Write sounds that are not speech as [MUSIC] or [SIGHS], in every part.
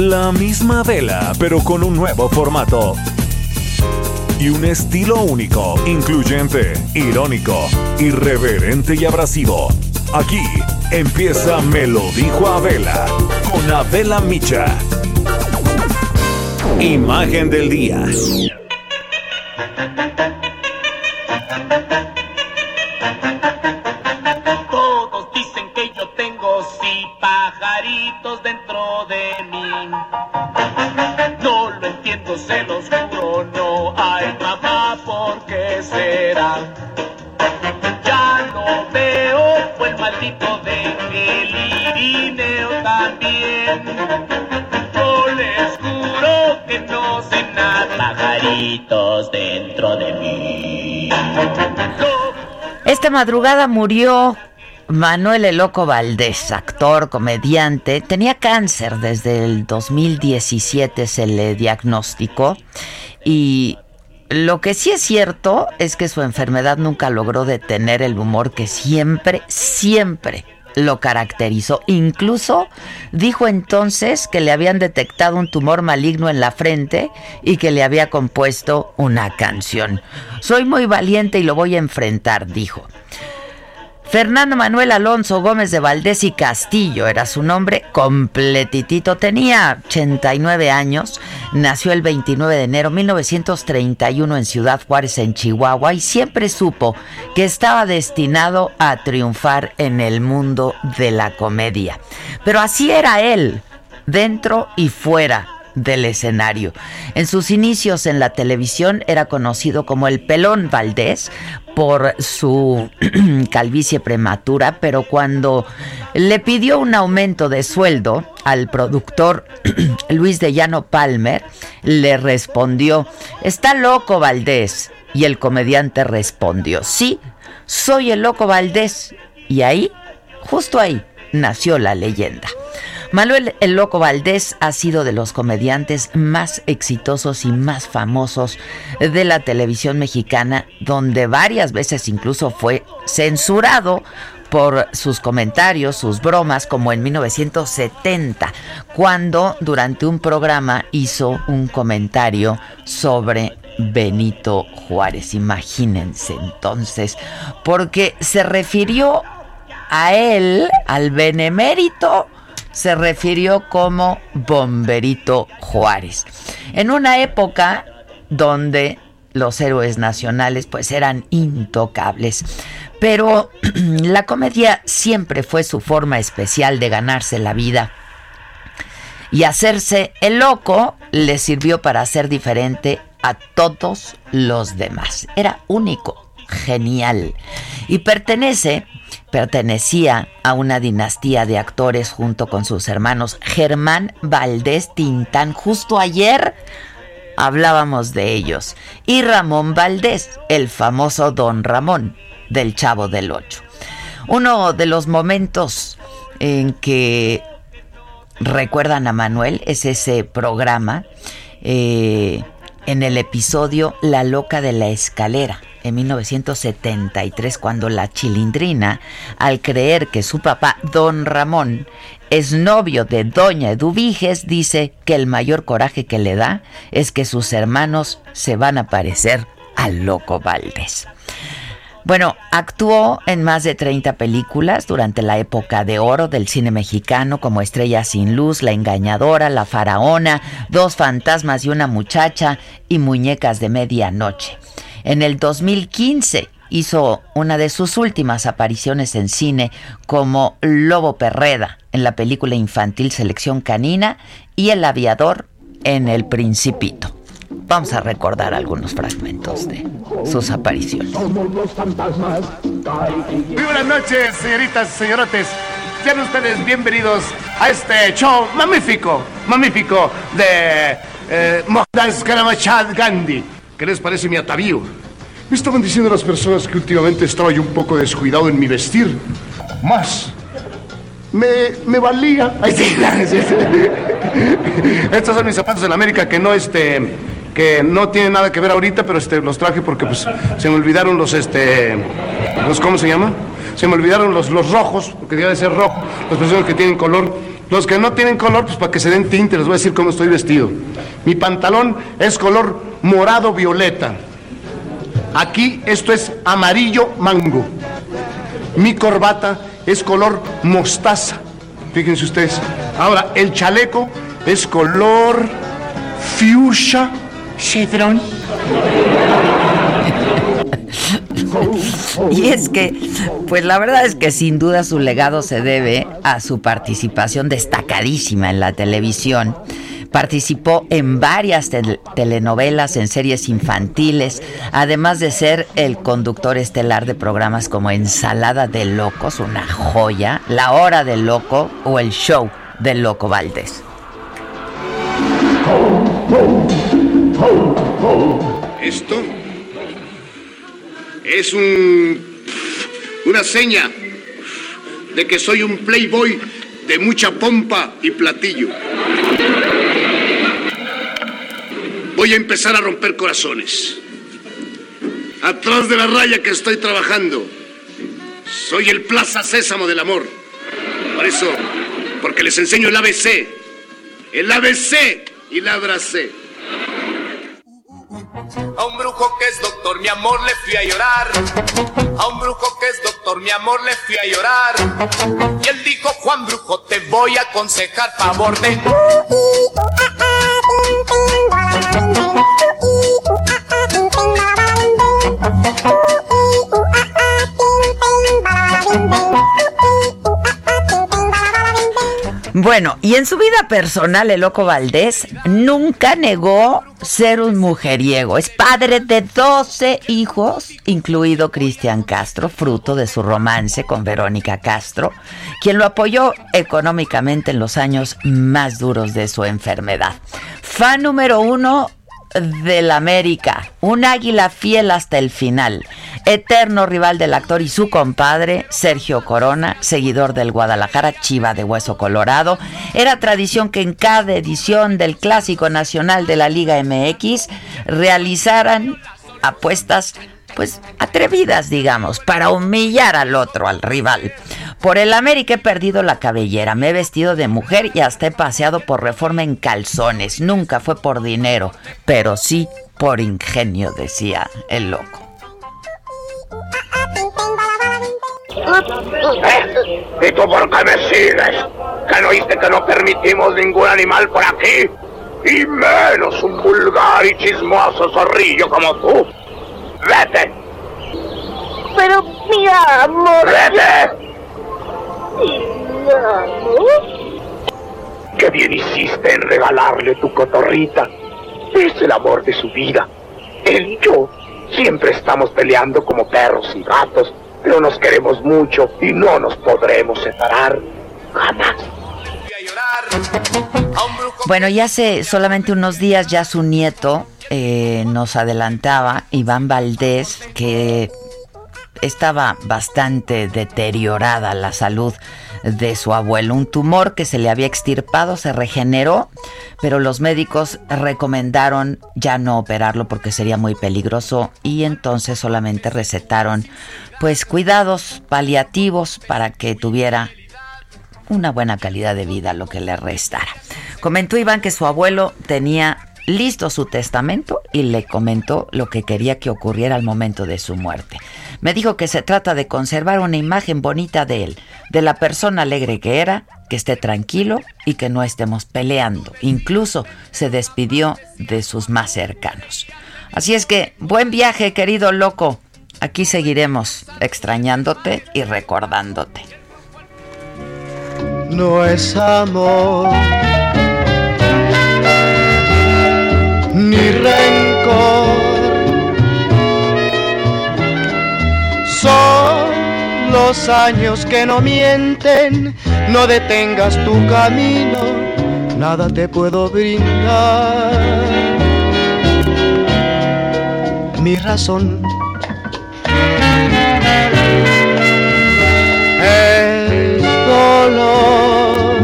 La misma vela, pero con un nuevo formato. Y un estilo único, incluyente, irónico, irreverente y abrasivo. Aquí empieza Me lo dijo Abela con Abela Micha. Imagen del día. Todos dicen que yo tengo sí pajaritos dentro de lo se los juro, no hay mamá, ¿por qué será? Ya no veo, fue el maldito de el irineo también. Yo les juro que no sé nada, pajaritos dentro de mí. Esta madrugada murió Manuel El Loco Valdés, actor, comediante. Tenía cáncer desde el 2017, se le diagnosticó. Y lo que sí es cierto es que su enfermedad nunca logró detener el humor que siempre, siempre lo caracterizó. Incluso dijo entonces que le habían detectado un tumor maligno en la frente y que le había compuesto una canción. Soy muy valiente y lo voy a enfrentar, dijo. Fernando Manuel Alonso Gómez de Valdés y Castillo era su nombre completitito. Tenía 89 años, nació el 29 de enero de 1931 en Ciudad Juárez, en Chihuahua, y siempre supo que estaba destinado a triunfar en el mundo de la comedia. Pero así era él, dentro y fuera del escenario. En sus inicios en la televisión era conocido como el Pelón Valdés por su [CLEARS THROAT] calvicie prematura, pero cuando le pidió un aumento de sueldo al productor [CLEARS THROAT] Luis de Llano Palmer, le respondió, está loco Valdés. Y el comediante respondió, sí, soy el loco Valdés. Y ahí, justo ahí, nació la leyenda. Manuel El Loco Valdés ha sido de los comediantes más exitosos y más famosos de la televisión mexicana, donde varias veces incluso fue censurado por sus comentarios, sus bromas, como en 1970, cuando durante un programa hizo un comentario sobre Benito Juárez. Imagínense entonces, porque se refirió a él, al benemérito, se refirió como Bomberito Juárez. En una época donde los héroes nacionales pues eran intocables. Pero [CLEARS THROAT] la comedia siempre fue su forma especial de ganarse la vida. Y hacerse el loco le sirvió para ser diferente a todos los demás. Era único, genial. Y pertenece Pertenecía a una dinastía de actores junto con sus hermanos Germán Valdés Tintán. Justo ayer hablábamos de ellos. Y Ramón Valdés, el famoso Don Ramón del Chavo del Ocho. Uno de los momentos en que recuerdan a Manuel es ese programa eh, en el episodio La Loca de la Escalera en 1973 cuando la chilindrina, al creer que su papá, don Ramón, es novio de doña Eduviges, dice que el mayor coraje que le da es que sus hermanos se van a parecer al loco Valdés. Bueno, actuó en más de 30 películas durante la época de oro del cine mexicano como Estrella sin luz, La engañadora, La faraona, Dos fantasmas y una muchacha y Muñecas de medianoche. En el 2015 hizo una de sus últimas apariciones en cine como Lobo Perreda en la película infantil Selección Canina y El Aviador en El Principito. vamos a recordar algunos fragmentos de sus apariciones. Muy buenas noches, señoritas y señorotes. Sean ustedes bienvenidos a este show magnífico, magnífico de eh, Mohandas Karamachand Gandhi. ¿Qué les parece mi atavío? Me estaban diciendo las personas que últimamente estaba yo un poco descuidado en mi vestir. Más. Me, me valía. [LAUGHS] Ay, sí. Estos son mis zapatos la América que no este que no tienen nada que ver ahorita, pero este los traje porque pues se me olvidaron los este los ¿cómo se llama? Se me olvidaron los, los rojos, porque debe de ser rojo, las personas que tienen color. Los que no tienen color, pues para que se den tinte, les voy a decir cómo estoy vestido. Mi pantalón es color morado violeta. Aquí esto es amarillo mango. Mi corbata es color mostaza. Fíjense ustedes. Ahora, el chaleco es color fuchsia chevron. [LAUGHS] [LAUGHS] Y es que, pues la verdad es que sin duda su legado se debe a su participación destacadísima en la televisión. Participó en varias tel- telenovelas, en series infantiles, además de ser el conductor estelar de programas como Ensalada de Locos, una joya, La Hora del Loco o El Show del Loco Valdés. Esto es un una seña de que soy un playboy de mucha pompa y platillo. Voy a empezar a romper corazones. Atrás de la raya que estoy trabajando, soy el Plaza Sésamo del amor. Por eso, porque les enseño el ABC. El ABC y la abracé. A un brujo que es doctor, mi amor, le fui a llorar. A un brujo que es doctor, mi amor, le fui a llorar. Y él dijo, Juan Brujo, te voy a aconsejar favor de... [LAUGHS] Bueno, y en su vida personal, el Loco Valdés nunca negó ser un mujeriego. Es padre de 12 hijos, incluido Cristian Castro, fruto de su romance con Verónica Castro, quien lo apoyó económicamente en los años más duros de su enfermedad. Fan número uno del América, un águila fiel hasta el final, eterno rival del actor y su compadre, Sergio Corona, seguidor del Guadalajara, Chiva de Hueso Colorado. Era tradición que en cada edición del Clásico Nacional de la Liga MX realizaran apuestas pues atrevidas, digamos, para humillar al otro, al rival. Por el América he perdido la cabellera, me he vestido de mujer y hasta he paseado por reforma en calzones. Nunca fue por dinero, pero sí por ingenio, decía el loco. ¿Y tú por qué me sigues? ¿Que no oíste que no permitimos ningún animal por aquí? Y menos un vulgar y chismoso zorrillo como tú. ¡Vete! Pero mi amor, ¡Vete! mi amor. ¡Qué bien hiciste en regalarle tu cotorrita! Es el amor de su vida. Él y yo siempre estamos peleando como perros y gatos, pero nos queremos mucho y no nos podremos separar. Jamás. Bueno, y hace solamente unos días ya su nieto eh, nos adelantaba, Iván Valdés, que estaba bastante deteriorada la salud de su abuelo. Un tumor que se le había extirpado se regeneró, pero los médicos recomendaron ya no operarlo porque sería muy peligroso y entonces solamente recetaron pues cuidados paliativos para que tuviera una buena calidad de vida lo que le restara. Comentó Iván que su abuelo tenía listo su testamento y le comentó lo que quería que ocurriera al momento de su muerte. Me dijo que se trata de conservar una imagen bonita de él, de la persona alegre que era, que esté tranquilo y que no estemos peleando. Incluso se despidió de sus más cercanos. Así es que, buen viaje, querido loco. Aquí seguiremos extrañándote y recordándote. no es amor, los años que no mienten, no detengas tu camino, nada te puedo brindar. Mi razón es dolor.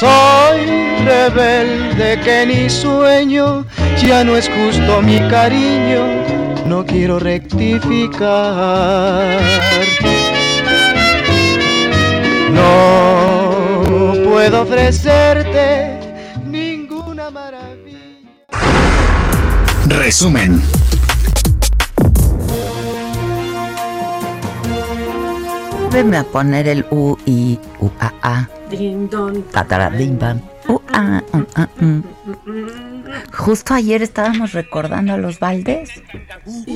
Soy rebelde que ni sueño, ya no es justo mi cariño, no quiero rectificar. No puedo ofrecerte ninguna maravilla. Resumen. Venme a poner el U, I, U, A, A. Din, don. Tatara, bim, bam. U, A, um, a, um. Justo ayer estábamos recordando a los Valdés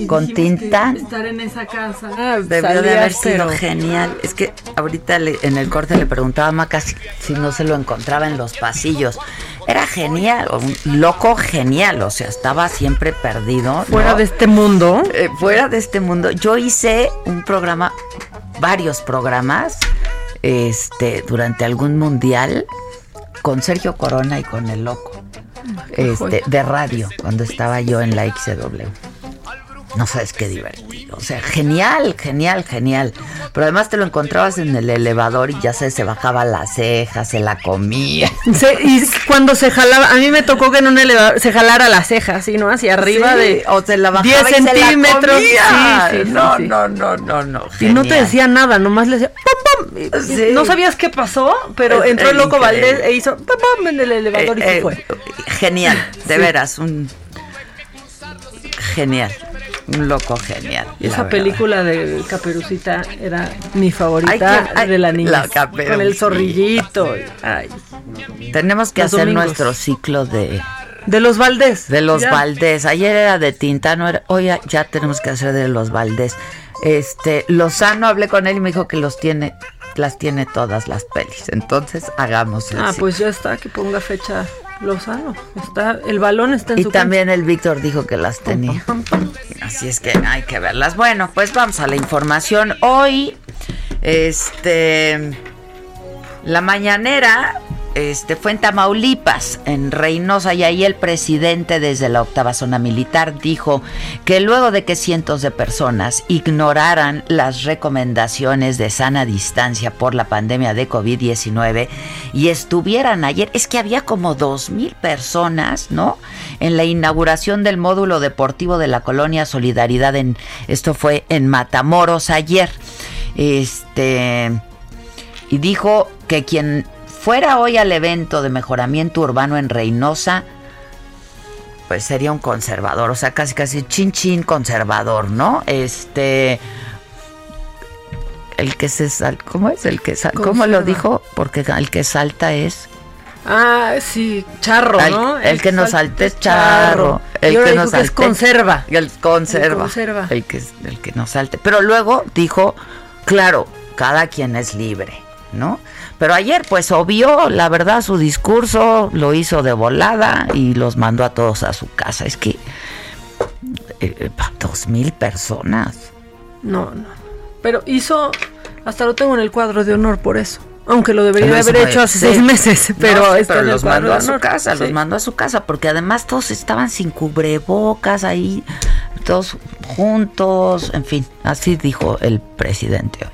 con Tintán. Estar en esa casa. Debió de haber sido genial. Es que ahorita le- en el corte le preguntaba a Maca si, si no se lo encontraba en los pasillos. Era genial, un loco genial, o sea, estaba siempre perdido. ¿no? Fuera de este mundo. Eh, fuera de este mundo. Yo hice un programa, varios programas, este, durante algún mundial con Sergio Corona y con el loco. Este, de radio, cuando estaba yo en la XW. No sabes qué divertido. O sea, genial, genial, genial. Pero además te lo encontrabas en el elevador y ya se, se bajaba las cejas, se la comía. [LAUGHS] Se- y cuando se jalaba, a mí me tocó que en un elevador se jalara la ceja, así, ¿no? Hacia arriba Sí, de o se la bajaba 10 y se la centímetros. Sí, sí, sí, no, sí. no, no, no, no. Y no te decía nada, nomás le decía y Sí. No sabías qué pasó, pero Es- entró el loco increíble. Valdés e hizo ¡pam, pam! en el elevador y Eh, se eh, fue. Genial, de Sí. veras, un genial, un loco genial. Esa película de Caperucita era mi favorita de la niña. la. Con el zorrillito. ay. Tenemos que Los hacer domingos. nuestro ciclo de, De los Valdés. de los Ya. Valdés. Ayer era de Tintano, era- hoy ya, tenemos que hacer de los Valdés. Este, Lozano hablé con él y me dijo que los tiene, las tiene todas las pelis. Entonces hagamos Ah, pues ya está, que ponga fecha Lozano. Está, el balón está en Y su también el Víctor dijo que las tenía. Así es que hay que verlas. Bueno, pues vamos a la información. Hoy, este, la mañanera, este, fue en Tamaulipas, en Reynosa, y ahí el presidente desde la octava zona militar dijo que luego de que cientos de personas ignoraran las recomendaciones de sana distancia por la pandemia de COVID-19 y estuvieran ayer, es que había como dos mil personas, ¿no? En la inauguración del módulo deportivo de la colonia Solidaridad, en, esto fue en Matamoros ayer. Este y dijo que quien fuera hoy al evento de mejoramiento urbano en Reynosa, pues sería un conservador, o sea, casi casi chin chin conservador, ¿no? Este el que se sal, ¿cómo es? El que sal, ¿cómo lo dijo? Porque el que salta es Ah, sí, charro, el, ¿no? el que nos salta es charro, el que nos que es salte- conserva. el conserva, El conserva. el que el que nos salte. Pero luego dijo, claro, cada quien es libre, ¿no? Pero ayer pues obvió, la verdad, su discurso, lo hizo de volada y los mandó a todos a su casa. Es que eh, pa- dos mil personas. No, no. Pero hizo, hasta lo tengo en el cuadro de honor por eso. Aunque lo debería haber hecho hace sí. seis meses, pero, No, sí, los mandó a su honor. casa, los mandó a su casa, porque además todos estaban sin cubrebocas ahí, todos juntos, en fin, así dijo el presidente hoy.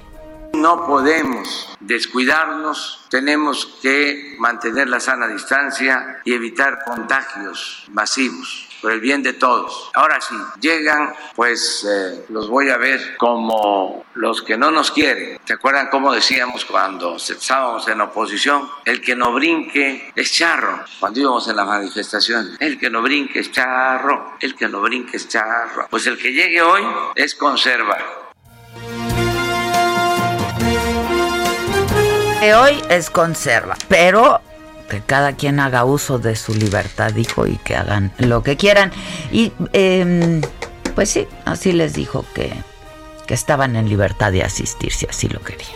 No podemos descuidarnos, tenemos que mantener la sana distancia y evitar contagios masivos por el bien de todos. Ahora sí, llegan, pues eh, los voy a ver como los que no nos quieren. ¿Se acuerdan cómo decíamos cuando estábamos en oposición? El que no brinque es charro. Cuando íbamos en la manifestación, el que no brinque es charro, el que no brinque es charro. Pues el que llegue hoy es conserva. Hoy es conserva, pero que cada quien haga uso de su libertad, dijo, y que hagan lo que quieran. Y em, pues sí, así les dijo que, que estaban en libertad de asistir si así lo querían.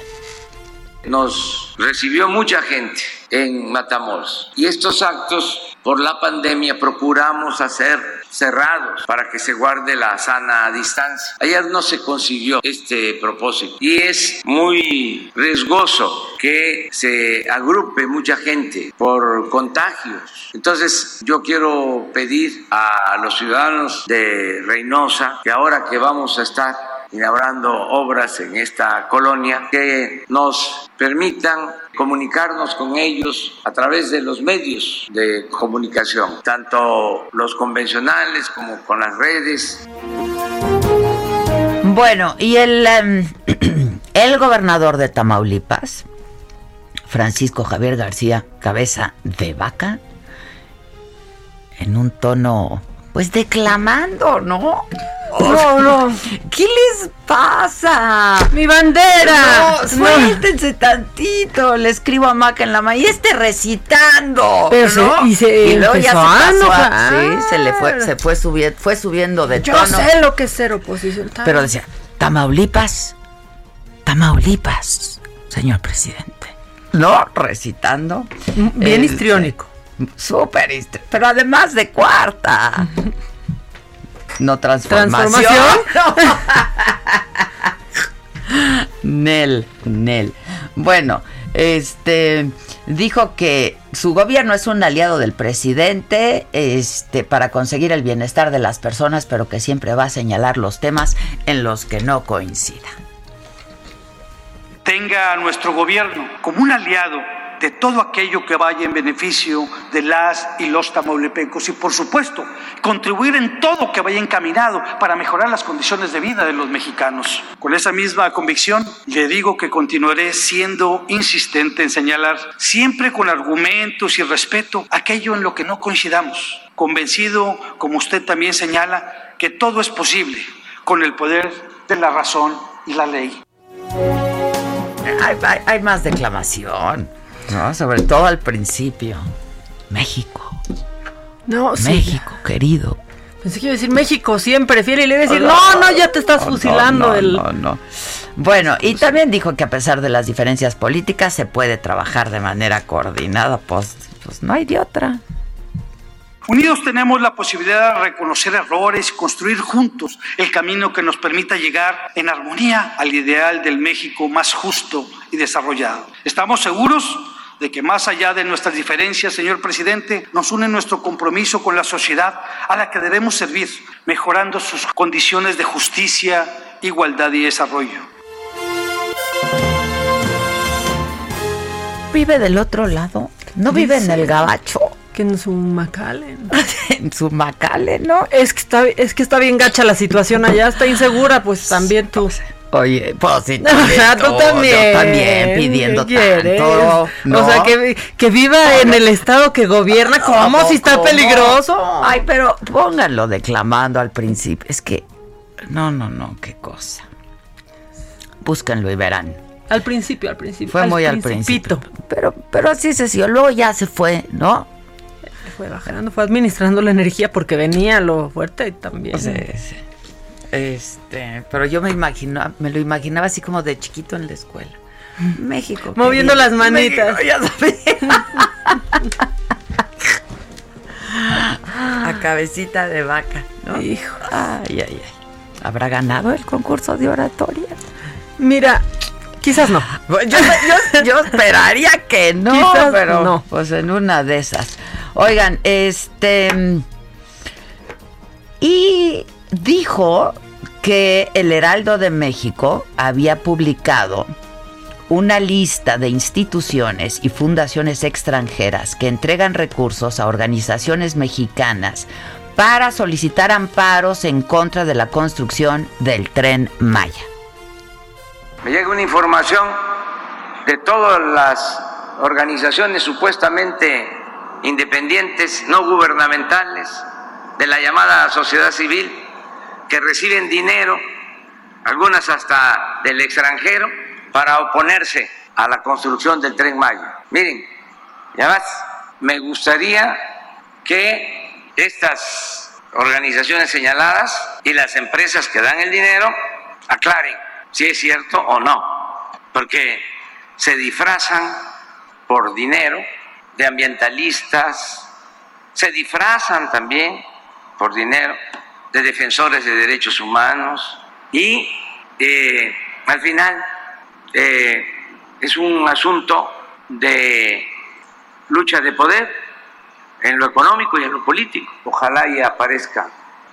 Nos recibió mucha gente en Matamoros y estos actos por la pandemia procuramos hacer cerrados para que se guarde la sana distancia. Ayer no se consiguió este propósito y es muy riesgoso que se agrupe mucha gente por contagios. Entonces yo quiero pedir a los ciudadanos de Reynosa que ahora que vamos a estar inaugurando obras en esta colonia que nos permitan comunicarnos con ellos a través de los medios de comunicación, tanto los convencionales como con las redes. Bueno, y el, em, [CLEARS THROAT] el gobernador de Tamaulipas, Francisco Javier García Cabeza de Vaca, en un tono, pues declamando, ¿no? No, no. ¿Qué les pasa? ¡Mi bandera! No, suéltense tantito. Le escribo a Maca en la mano. Y este recitando. Pero se- ¿no? y se luego ya se a pasó enojar. Sí, se le fue, se fue subiendo, fue subiendo de Yo tono. sé lo que es ser oposición. Pero decía, Tamaulipas, Tamaulipas, señor presidente. No, recitando. Bien El- histriónico. Súper. Pero además de cuarta. No transformación. ¿Transformación? Nel, Nel. Bueno, este dijo que su gobierno es un aliado del presidente este para conseguir el bienestar de las personas, pero que siempre va a señalar los temas en los que no coincida. tenga a nuestro gobierno como un aliado de todo aquello que vaya en beneficio de las y los tamaulipecos y por supuesto contribuir en todo que vaya encaminado para mejorar las condiciones de vida de los mexicanos. Con esa misma convicción le digo que continuaré siendo insistente en señalar siempre con argumentos y respeto aquello en lo que no coincidamos, convencido, como usted también señala, que todo es posible con el poder de la razón y la ley. Hay, más declamación, ¿no? Sobre todo al principio. México, No, sí. México, querido. Pensé que iba a decir México siempre fiel y le iba a decir, No, no, no, ya te estás no, fusilando no, el. no, no. Bueno, y también dijo que a pesar de las diferencias políticas se puede trabajar de manera coordinada, pues, pues no hay de otra. Unidos tenemos la posibilidad de reconocer errores y construir juntos el camino que nos permita llegar en armonía al ideal del México más justo y desarrollado. Estamos seguros de que más allá de nuestras diferencias, señor presidente, nos une nuestro compromiso con la sociedad a la que debemos servir, mejorando sus condiciones de justicia, igualdad y desarrollo. Vive del otro lado, no vive en el gabacho, Que en su McAllen. [LAUGHS] en su macale, ¿no? Es que está, es que está bien gacha la situación allá, está insegura, pues también tú. Oye, pues sí, [LAUGHS] Ajá, tú también. yo también pidiendo tanto. ¿no? O sea, que, que viva en el estado que gobierna, ¿cómo? Si está ¿Cómo? peligroso. Ay, pero pónganlo declamando al principio. Es que, no, no, no, qué cosa. Búsquenlo y verán. Al principio, al principio. Fue muy al principio. Pero, pero así se siguió. Luego ya se fue, ¿no? Fue bajando, fue administrando la energía porque venía lo fuerte y también. Sí, sí. Este, pero yo me imagino, me lo imaginaba así como de chiquito en la escuela. México. Moviendo querido. las manitas. México, [LAUGHS] ya sabes. A cabecita de vaca, ¿no? Hijo. Ay, ay, ay. ¿Habrá ganado el concurso de oratoria? Mira, quizás no. Yo, yo- yo esperaría que no, Quizás pero no. pues en una de esas. Oigan, este y dijo que el Heraldo de México había publicado una lista de instituciones y fundaciones extranjeras que entregan recursos a organizaciones mexicanas para solicitar amparos en contra de la construcción del tren Maya. Me llega una información de todas las organizaciones supuestamente independientes, no gubernamentales, de la llamada sociedad civil, que reciben dinero, algunas hasta del extranjero, para oponerse a la construcción del tren Maya. Miren, y además me gustaría que estas organizaciones señaladas y las empresas que dan el dinero aclaren si es cierto o no, porque se disfrazan por dinero de ambientalistas, se disfrazan también por dinero de defensores de derechos humanos y eh, al final eh, es un asunto de lucha de poder en lo económico y en lo político. Ojalá y aparezca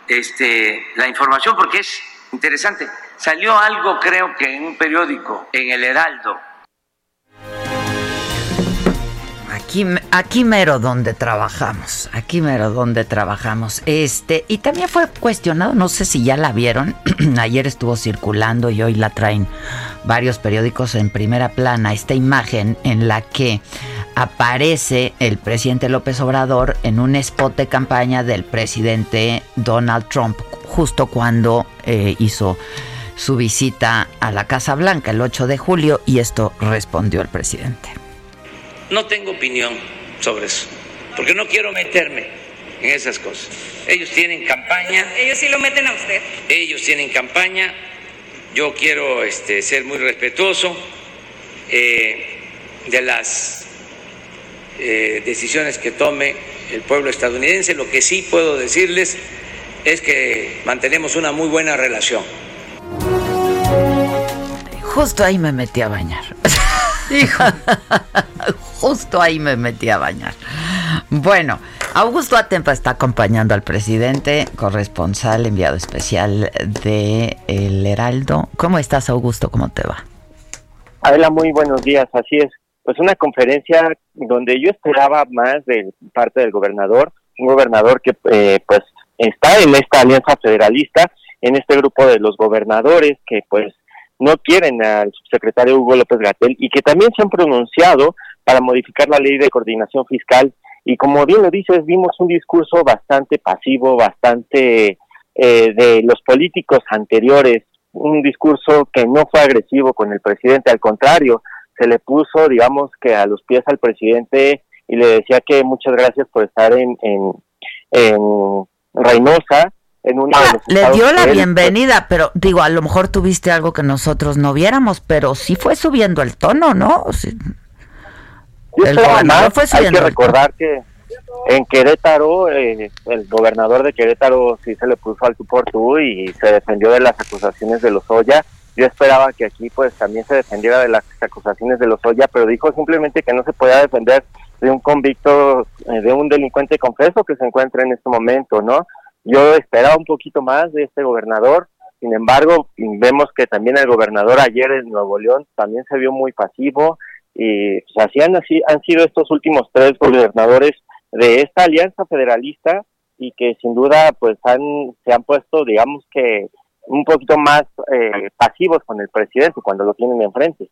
este, la información porque es interesante. Salió algo, creo que en un periódico, en el Heraldo. Aquí, aquí mero donde trabajamos, aquí mero donde trabajamos. Este, y también fue cuestionado, no sé si ya la vieron, [CLEARS THROAT] ayer estuvo circulando y hoy la traen varios periódicos en primera plana, esta imagen en la que aparece el presidente López Obrador en un spot de campaña del presidente Donald Trump, justo cuando eh, hizo su visita a la Casa Blanca el 8 de julio y esto respondió el presidente. No tengo opinión sobre eso, porque no quiero meterme en esas cosas. Ellos tienen campaña. Ellos sí lo meten a usted. Ellos tienen campaña. Yo quiero este, ser muy respetuoso eh, de las eh, decisiones que tome el pueblo estadounidense. Lo que sí puedo decirles es que mantenemos una muy buena relación. Justo ahí me metí a bañar. [LAUGHS] Hijo. [LAUGHS] Justo ahí me metí a bañar. Bueno, Augusto Atempa está acompañando al presidente, corresponsal, enviado especial de El Heraldo. ¿Cómo estás, Augusto? ¿Cómo te va? Adela, muy buenos días. Así es. Pues una conferencia donde yo esperaba más de parte del gobernador, un gobernador que eh, pues está en esta alianza federalista, en este grupo de los gobernadores que pues no quieren al subsecretario Hugo López Gatel y que también se han pronunciado para modificar la ley de coordinación fiscal. Y como bien lo dices, vimos un discurso bastante pasivo, bastante eh, de los políticos anteriores, un discurso que no fue agresivo con el presidente, al contrario, se le puso, digamos, que a los pies al presidente y le decía que muchas gracias por estar en, en, en Reynosa, en una de Le dio la bienvenida, pero digo, a lo mejor tuviste algo que nosotros no viéramos, pero sí fue subiendo el tono, ¿no? Sí. el fue subiendo. Hay que recordar que en Querétaro, eh, el gobernador de Querétaro sí se le puso al tú por tú y se defendió de las acusaciones de los Oya. Yo esperaba que aquí pues también se defendiera de las acusaciones de los Oya, pero dijo simplemente que no se podía defender de un convicto, eh, de un delincuente confeso que se encuentra en este momento, ¿no? Yo esperaba un poquito más de este gobernador, sin embargo, vemos que también el gobernador ayer en Nuevo León también se vio muy pasivo y pues, así han, así han sido estos últimos tres gobernadores de esta alianza federalista y que sin duda pues han se han puesto digamos que un poquito más eh, pasivos con el presidente cuando lo tienen enfrente.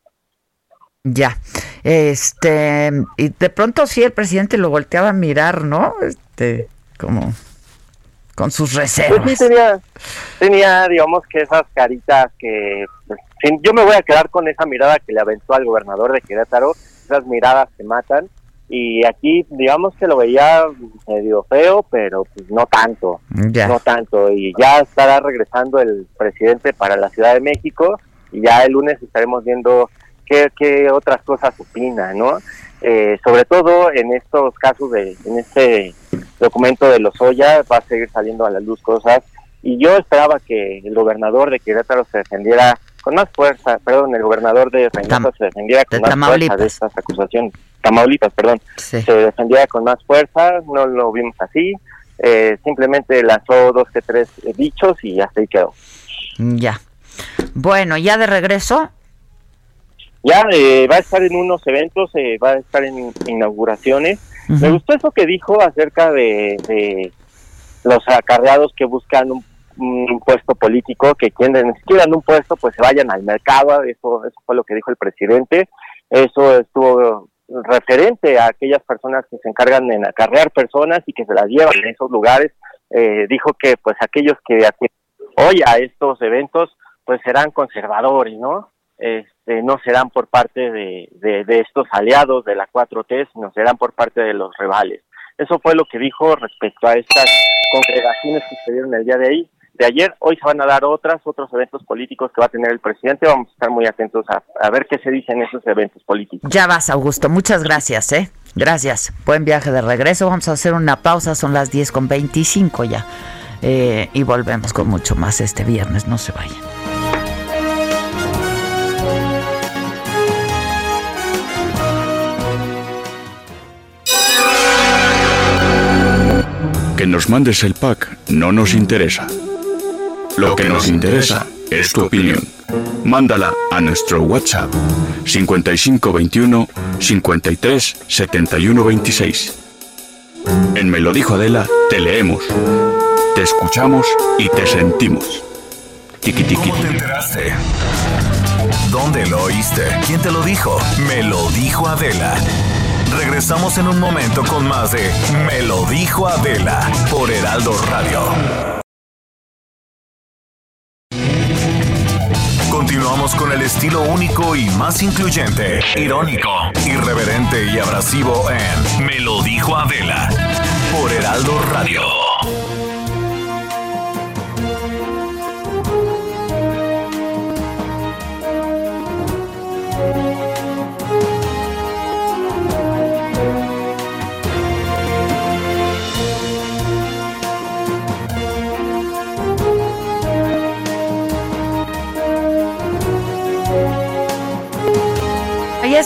Ya, este, y de pronto sí el presidente lo volteaba a mirar, ¿no? Este, como con sus reservas. Pues sí, tenía, tenía, digamos que esas caritas que, pues, yo me voy a quedar con esa mirada que le aventó al gobernador de Querétaro, esas miradas que matan, y aquí digamos que lo veía medio feo, pero pues no tanto, no tanto, y ya estará regresando el presidente para la Ciudad de México, y ya el lunes estaremos viendo qué, qué otras cosas opina, ¿no? Eh, sobre todo en estos casos de, en este documento de los Lozoya va a seguir saliendo a la luz cosas. Y yo esperaba que el gobernador de Querétaro se defendiera con más fuerza, perdón, el gobernador de Reynosa se defendiera con más fuerza de estas acusaciones, Tamaulipas, perdón, se defendiera con más fuerza, no lo vimos así, eh, simplemente lanzó dos que tres dichos y hasta ahí quedó. Ya. Bueno, ya de regreso, ya eh, va a estar en unos eventos, eh, va a estar en inauguraciones. Me gustó eso que dijo acerca de, los acarreados que buscan un, puesto político, que quienes quieran un puesto, pues se vayan al mercado. Eso, eso fue lo que dijo el presidente. Eso estuvo referente a aquellas personas que se encargan en acarrear personas y que se las llevan en esos lugares. Eh, dijo que pues aquellos que hoy a estos eventos pues serán conservadores, ¿no? Este, no serán por parte de, de, estos aliados de la 4T, sino serán por parte de los rivales. Eso fue lo que dijo respecto a estas congregaciones que se dieron el día de ahí, de ayer. Hoy se van a dar otras, otros eventos políticos que va a tener el presidente. Vamos a estar muy atentos a, a ver qué se dicen esos eventos políticos. Ya vas, Augusto. Muchas gracias, ¿eh? Gracias. Buen viaje de regreso. Vamos a hacer una pausa. Son las 10 con 25 ya. Eh, y volvemos con mucho más este viernes. No se vayan. Nos mandes el pack no nos interesa. Lo que nos interesa es tu opinión. Mándala a nuestro WhatsApp 5521 53 71 26. En Me lo dijo Adela, te leemos, te escuchamos y te sentimos. Tiki tiki. ¿Cómo te enteraste? ¿Dónde lo oíste? ¿Quién te lo dijo? Me lo dijo Adela. Regresamos en un momento con más de Me lo dijo Adela por Heraldo Radio. Continuamos con el estilo único y más incluyente, irónico, irreverente y abrasivo en Me lo dijo Adela por Heraldo Radio.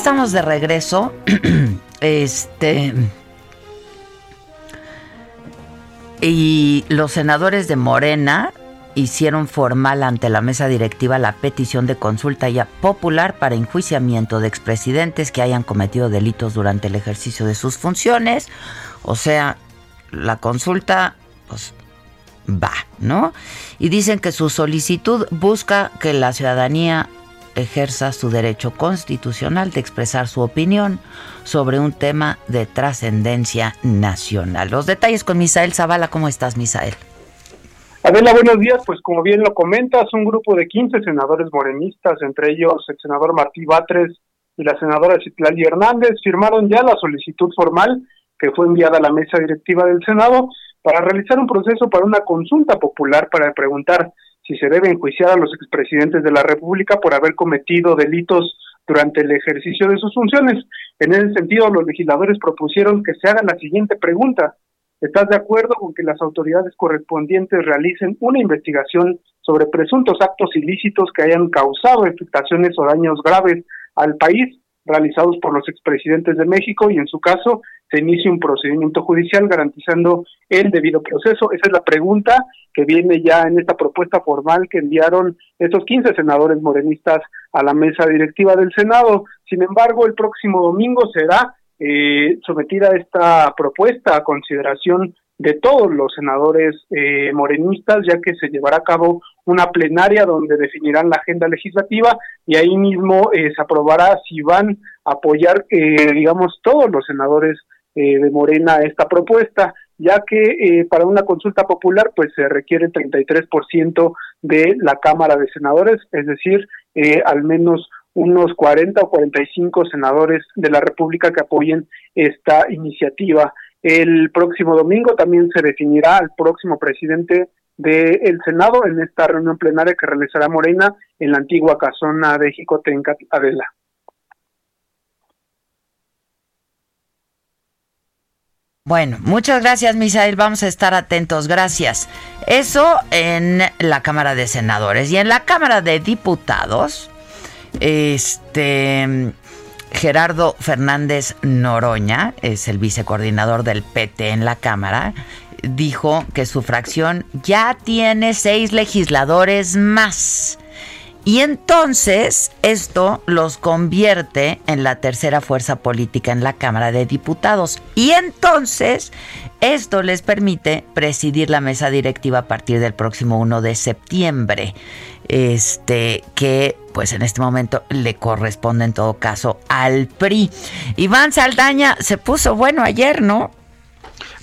Estamos de regreso. [CLEARS THROAT] este. Y los senadores de Morena hicieron formal ante la mesa directiva la petición de consulta ya popular para enjuiciamiento de expresidentes que hayan cometido delitos durante el ejercicio de sus funciones. O sea, la consulta, pues va, ¿no? Y dicen que su solicitud busca que la ciudadanía ejerza su derecho constitucional de expresar su opinión sobre un tema de trascendencia nacional. Los detalles con Misael Zavala. ¿Cómo estás, Misael? Adela, buenos días. Pues como bien lo comentas, un grupo de 15 senadores morenistas, entre ellos el senador Martí Batres y la senadora Citlali Hernández, firmaron ya la solicitud formal que fue enviada a la mesa directiva del Senado para realizar un proceso para una consulta popular para preguntar si se debe enjuiciar a los expresidentes de la República por haber cometido delitos durante el ejercicio de sus funciones. En ese sentido, los legisladores propusieron que se haga la siguiente pregunta. ¿Estás de acuerdo con que las autoridades correspondientes realicen una investigación sobre presuntos actos ilícitos que hayan causado afectaciones o daños graves al país realizados por los expresidentes de México y en su caso se inicie un procedimiento judicial garantizando el debido proceso. Esa es la pregunta que viene ya en esta propuesta formal que enviaron estos 15 senadores morenistas a la mesa directiva del Senado. Sin embargo, el próximo domingo será eh, sometida esta propuesta a consideración de todos los senadores eh, morenistas, ya que se llevará a cabo una plenaria donde definirán la agenda legislativa y ahí mismo eh, se aprobará si van a apoyar, eh, digamos, todos los senadores eh, de Morena esta propuesta, ya que eh, para una consulta popular pues se requiere el 33% de la Cámara de Senadores, es decir, al menos unos 40 o 45 senadores de la República que apoyen esta iniciativa. El próximo domingo también se definirá al próximo presidente del Senado en esta reunión plenaria que realizará Morena en la antigua casona de Jicotenca Adela. Bueno, muchas gracias, Misael. Vamos a estar atentos. Gracias. Eso en la Cámara de Senadores. Y en la Cámara de Diputados, este. Gerardo Fernández Noroña, es el vicecoordinador del PT en la Cámara, dijo que su fracción ya tiene seis legisladores más. Y entonces esto los convierte en la tercera fuerza política en la Cámara de Diputados. Y entonces esto les permite presidir la mesa directiva a partir del próximo 1 de septiembre. Este que pues en este momento le corresponde en todo caso al PRI. Iván Saldaña se puso bueno ayer, ¿no?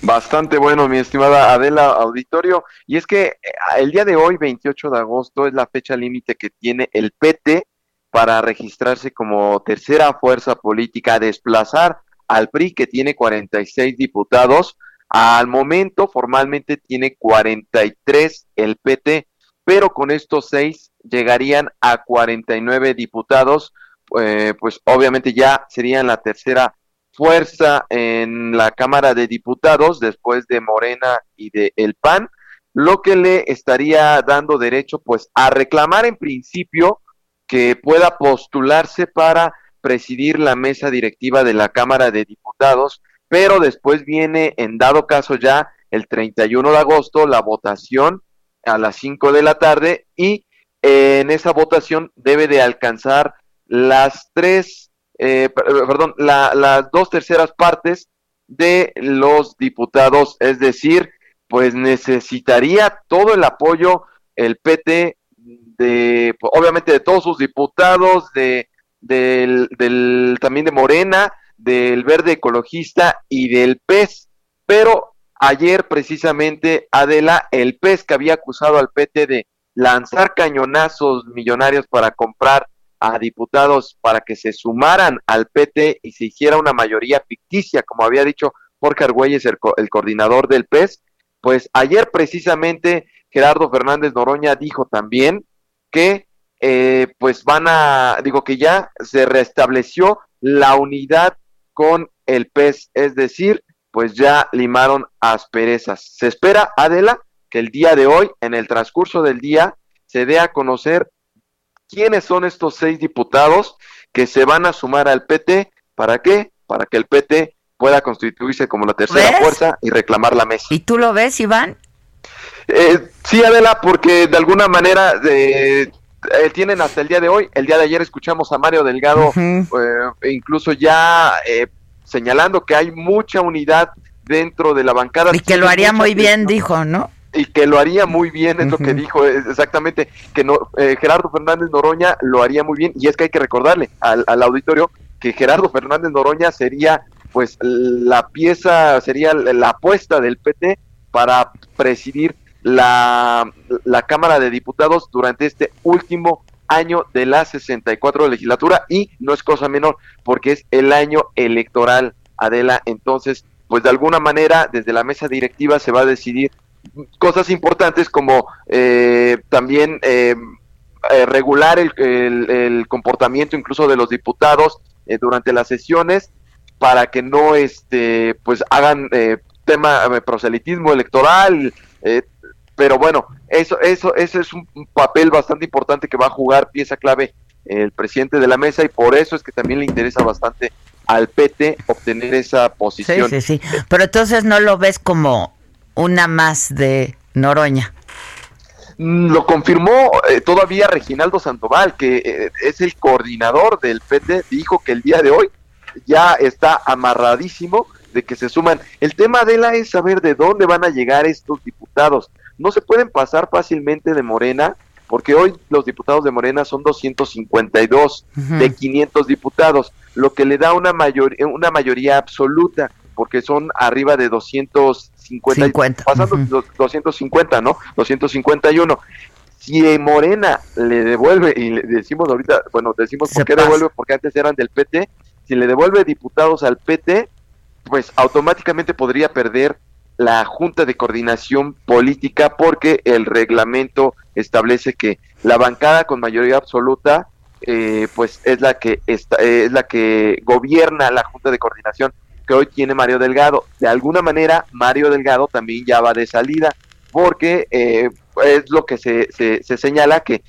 Bastante bueno, mi estimada Adela Auditorio. Y es que eh, el día de hoy, 28 de agosto, es la fecha límite que tiene el PT para registrarse como tercera fuerza política, desplazar al PRI, que tiene 46 diputados, Al momento, formalmente tiene 43 el PT, pero con estos seis llegarían a 49 diputados, eh, pues obviamente ya serían la tercera fuerza en la Cámara de Diputados después de Morena y de El PAN, lo que le estaría dando derecho pues a reclamar en principio que pueda postularse para presidir la mesa directiva de la Cámara de Diputados, pero después viene en dado caso ya el 31 de agosto la votación a las 5 de la tarde y en esa votación debe de alcanzar las tres, eh, perdón, las dos terceras partes de los diputados, es decir, pues necesitaría todo el apoyo el PT de, obviamente de todos sus diputados, de, del, del, también de Morena, del Verde Ecologista y del PES, pero ayer precisamente Adela, el PES que había acusado al PT de lanzar cañonazos millonarios para comprar a diputados para que se sumaran al PT y se hiciera una mayoría ficticia, como había dicho Jorge Argüelles, el, el coordinador del PES, pues ayer precisamente Gerardo Fernández Noroña dijo también que eh, pues van a, digo que ya se restableció la unidad con el PES, es decir, pues ya limaron asperezas. Se espera, Adela, que el día de hoy, en el transcurso del día, se dé a conocer quiénes son estos seis diputados que se van a sumar al PT. ¿Para qué? Para que el PT pueda constituirse como la tercera fuerza y reclamar la mesa. ¿Y tú lo ves, Iván? Eh, sí, Adela, porque de alguna manera eh, tienen hasta el día de hoy. El día de ayer escuchamos a Mario Delgado, eh, e incluso ya eh, señalando que hay mucha unidad dentro de la bancada. Y que lo haría muy bien, dijo, ¿no? Y que lo haría muy bien, es lo que dijo exactamente, que no, eh, Gerardo Fernández Noroña lo haría muy bien, y es que hay que recordarle al, auditorio que Gerardo Fernández Noroña sería pues la pieza, sería la apuesta del PT para presidir la, la Cámara de Diputados durante este último año de la 64 legislatura y no es cosa menor porque es el año electoral, Adela, entonces pues de alguna manera desde la mesa directiva se va a decidir cosas importantes como eh, también eh, eh, regular el, el, comportamiento incluso de los diputados durante las sesiones para que no este pues hagan tema proselitismo electoral pero bueno eso eso ese es un papel bastante importante que va a jugar pieza clave el presidente de la mesa y por eso es que también le interesa bastante al PT obtener esa posición. Sí, sí, sí. Pero entonces no lo ves como una más de Noroña. Mm, lo confirmó eh, todavía Reginaldo Sandoval, que eh, es el coordinador del PT, dijo que el día de hoy ya está amarradísimo de que se suman. El tema de la es saber de dónde van a llegar estos diputados. No se pueden pasar fácilmente de Morena, porque hoy los diputados de Morena son 252 de 500 diputados, lo que le da una, mayor, una mayoría absoluta porque son arriba de 250, 50. pasando 250, ¿no? 251. Si Morena le devuelve, y le decimos ahorita, bueno, decimos por qué devuelve, porque antes eran del PT, si le devuelve diputados al PT, pues automáticamente podría perder la Junta de Coordinación Política porque el reglamento establece que la bancada con mayoría absoluta eh, pues es la que está, es la que gobierna la Junta de Coordinación que hoy tiene Mario Delgado. De alguna manera, Mario Delgado también ya va de salida, porque eh, es lo que se, se, señala que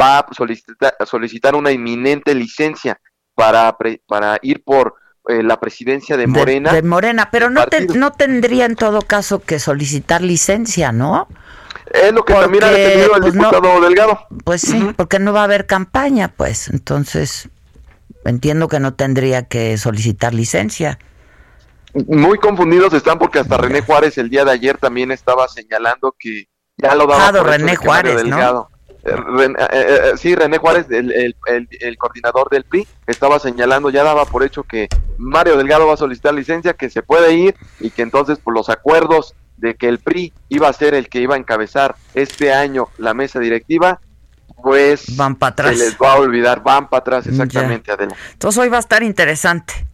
va a solicitar, solicitar una inminente licencia para, para ir por eh, la presidencia de Morena. De, Morena, pero no, no tendría en todo caso que solicitar licencia, ¿no? Es lo que también ha defendido el pues, diputado Delgado. Pues sí, porque no va a haber campaña, pues. Entonces, entiendo que no tendría que solicitar licencia. Muy confundidos están porque hasta René Juárez el día de ayer también estaba señalando que ya lo daba por René Juárez, ¿no? Eh, eh, eh, sí, René Juárez, el, el, coordinador del PRI, estaba señalando, ya daba por hecho que Mario Delgado va a solicitar licencia, que se puede ir y que entonces por los acuerdos de que el PRI iba a ser el que iba a encabezar este año la mesa directiva, pues van para atrás. Se les va a olvidar, van para atrás exactamente, Entonces hoy va a estar interesante.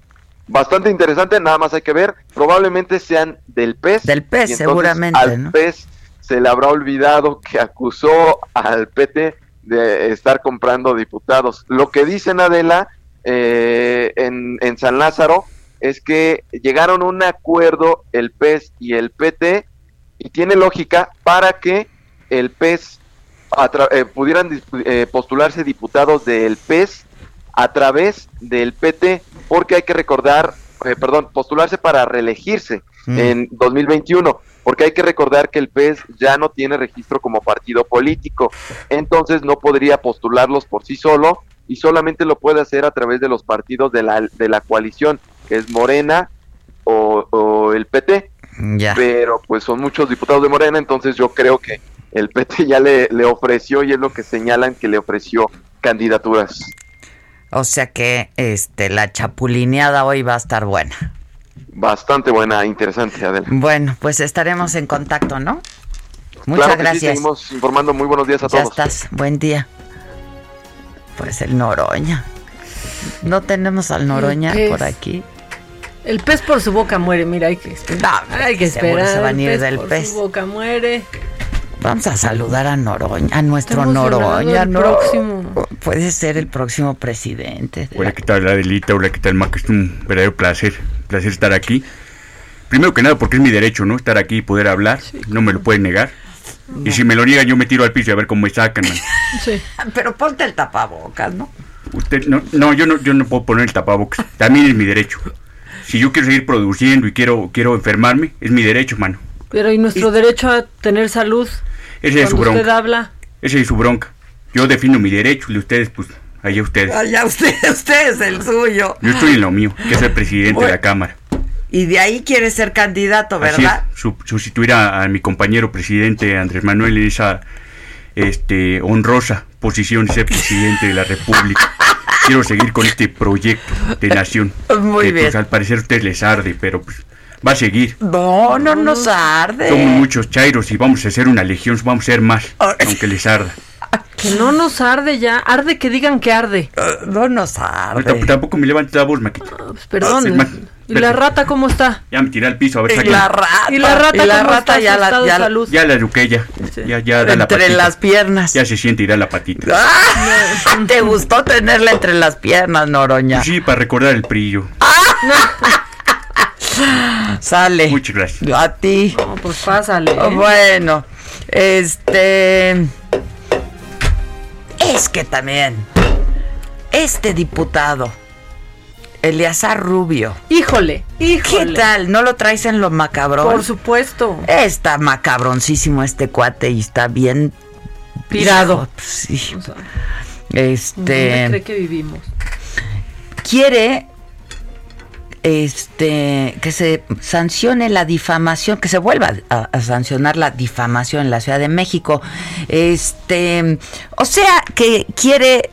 bastante interesante, nada más hay que ver, probablemente sean del PES. Del PES, seguramente. Al ¿no? PES se le habrá olvidado que acusó al PT de estar comprando diputados. Lo que dicen Adela eh, en, en San Lázaro es que llegaron a un acuerdo el PES y el PT y tiene lógica para que el PES a eh, pudieran eh, postularse diputados del PES a través del PT, porque hay que recordar, eh, perdón, postularse para reelegirse Mm. en 2021, porque hay que recordar que el PES ya no tiene registro como partido político, entonces no podría postularlos por sí solo y solamente lo puede hacer a través de los partidos de la, de la coalición, que es Morena o, o el PT Ya. pero pues son muchos diputados de Morena, entonces yo creo que el PT ya le, le ofreció y es lo que señalan que le ofreció candidaturas. O sea que este la chapulineada hoy va a estar buena. Bastante buena, interesante, Adela. Bueno, pues estaremos en contacto, ¿no? Muchas Claro que sí, gracias. seguimos informando. Muy buenos días a ya todos. estás. Buen día. Pues el Noroña. No tenemos al Noroña por aquí. El pez por su boca muere, mira, hay que esperar. hay que esperar. se va a el ir pez del por pez. su boca muere. Vamos a saludar a Noroña, a nuestro Estamos Noroña. ¿no? próximo. Puede ser el próximo presidente. Hola, ¿qué tal, Adelita? Hola, ¿qué tal, Mac? Es un verdadero placer, placer estar aquí. Primero que nada, porque es mi derecho, ¿no? Estar aquí y poder hablar, no me lo pueden negar. Y si me lo niegan, yo me tiro al piso y a ver cómo me sacan, man. [LAUGHS] Sí. Pero ponte el tapabocas, ¿no? Usted, no, no, yo no, yo no puedo poner el tapabocas. También es mi derecho. Si yo quiero seguir produciendo y quiero, quiero enfermarme, es mi derecho, mano. Pero y nuestro derecho a tener salud. Ese es su usted bronca. habla. Ese es su bronca. Yo defino mi derecho y ustedes, pues, allá ustedes. Allá usted, [LAUGHS] usted es el suyo. Yo estoy en lo mío, que es el presidente de la Cámara. Y de ahí quiere ser candidato, Así ¿verdad? es, su- sustituir a, a mi compañero presidente Andrés Manuel en esa este, honrosa posición de ser presidente de la República. Quiero seguir con este proyecto de nación. [LAUGHS] Muy que, bien. Pues, al parecer a ustedes les arde, pero pues va a seguir. No, no nos arde. Somos muchos chairos y vamos a ser una legión, vamos a ser más, aunque les arda. Que no nos arde ya. Arde que digan que arde. No nos arde. Tamp- Tampoco me levantes la voz, Maquita. Pues perdón. Es más, ¿Y la rata cómo está? Ya me tiré al piso, a ver, Y sáquenme. la rata. ¿Y la rata y la cómo rata está ya la, ya la- salud? Ya la eduqué, ya. Ya, ya da la Entre patita. las piernas. Ya se siente y da la patita. ¡Ah! ¿Te gustó tenerla entre las piernas, Noroña? Pues sí, para recordar el brillo. Sale. Muchas gracias. A ti. No, pues pásale. ¿eh? Bueno, este. Es que también. Este diputado, Eleazar Rubio. Híjole, híjole. ¿Qué tal? ¿No lo traes en lo macabrón? Por supuesto. Está macabroncísimo este cuate y está bien. Pirado. Hijo, pues, sí. ¿Dónde cree Este. que vivimos? Quiere. Este. Que se sancione la difamación, que se vuelva a, a sancionar la difamación en la Ciudad de México. Este. O sea, que quiere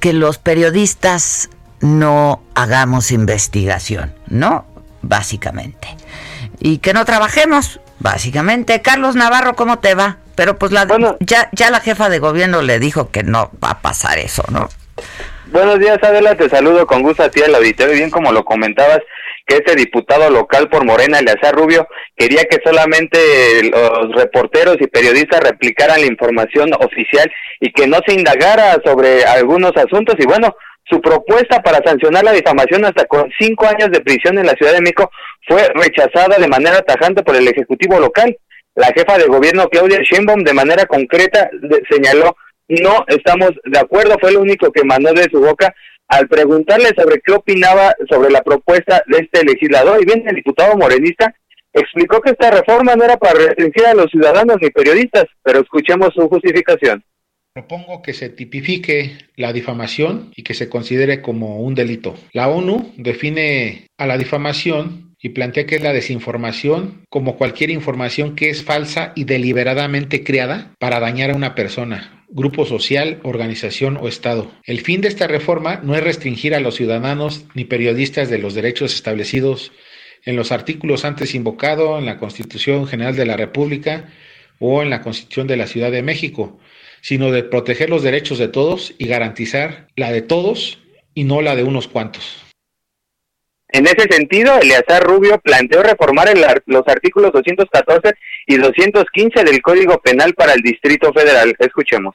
que los periodistas no hagamos investigación, ¿no? Básicamente. Y que no trabajemos, básicamente. Carlos Navarro, ¿cómo te va? Pero pues la, ya, ya la jefa de gobierno le dijo que no va a pasar eso, ¿no? Buenos días, Adela, te saludo con gusto a ti al auditorio, bien como lo comentabas, que este diputado local por Morena, Eleazar Rubio, quería que solamente los reporteros y periodistas replicaran la información oficial y que no se indagara sobre algunos asuntos y bueno, su propuesta para sancionar la difamación hasta con cinco años de prisión en la Ciudad de México fue rechazada de manera tajante por el Ejecutivo local. La jefa de gobierno, Claudia Sheinbaum, de manera concreta señaló no estamos de acuerdo, fue lo único que mandó de su boca al preguntarle sobre qué opinaba sobre la propuesta de este legislador. Y bien, el diputado morenista explicó que esta reforma no era para restringir a los ciudadanos ni periodistas, pero escuchemos su justificación. Propongo que se tipifique la difamación y que se considere como un delito. La ONU define a la difamación y plantea que es la desinformación como cualquier información que es falsa y deliberadamente creada para dañar a una persona, grupo social, organización o Estado. El fin de esta reforma no es restringir a los ciudadanos ni periodistas de los derechos establecidos en los artículos antes invocados en la Constitución General de la República o en la Constitución de la Ciudad de México, sino de proteger los derechos de todos y garantizar la de todos y no la de unos cuantos. En ese sentido, Eleazar Rubio planteó reformar los artículos 214 y 215 del Código Penal para el Distrito Federal. Escuchemos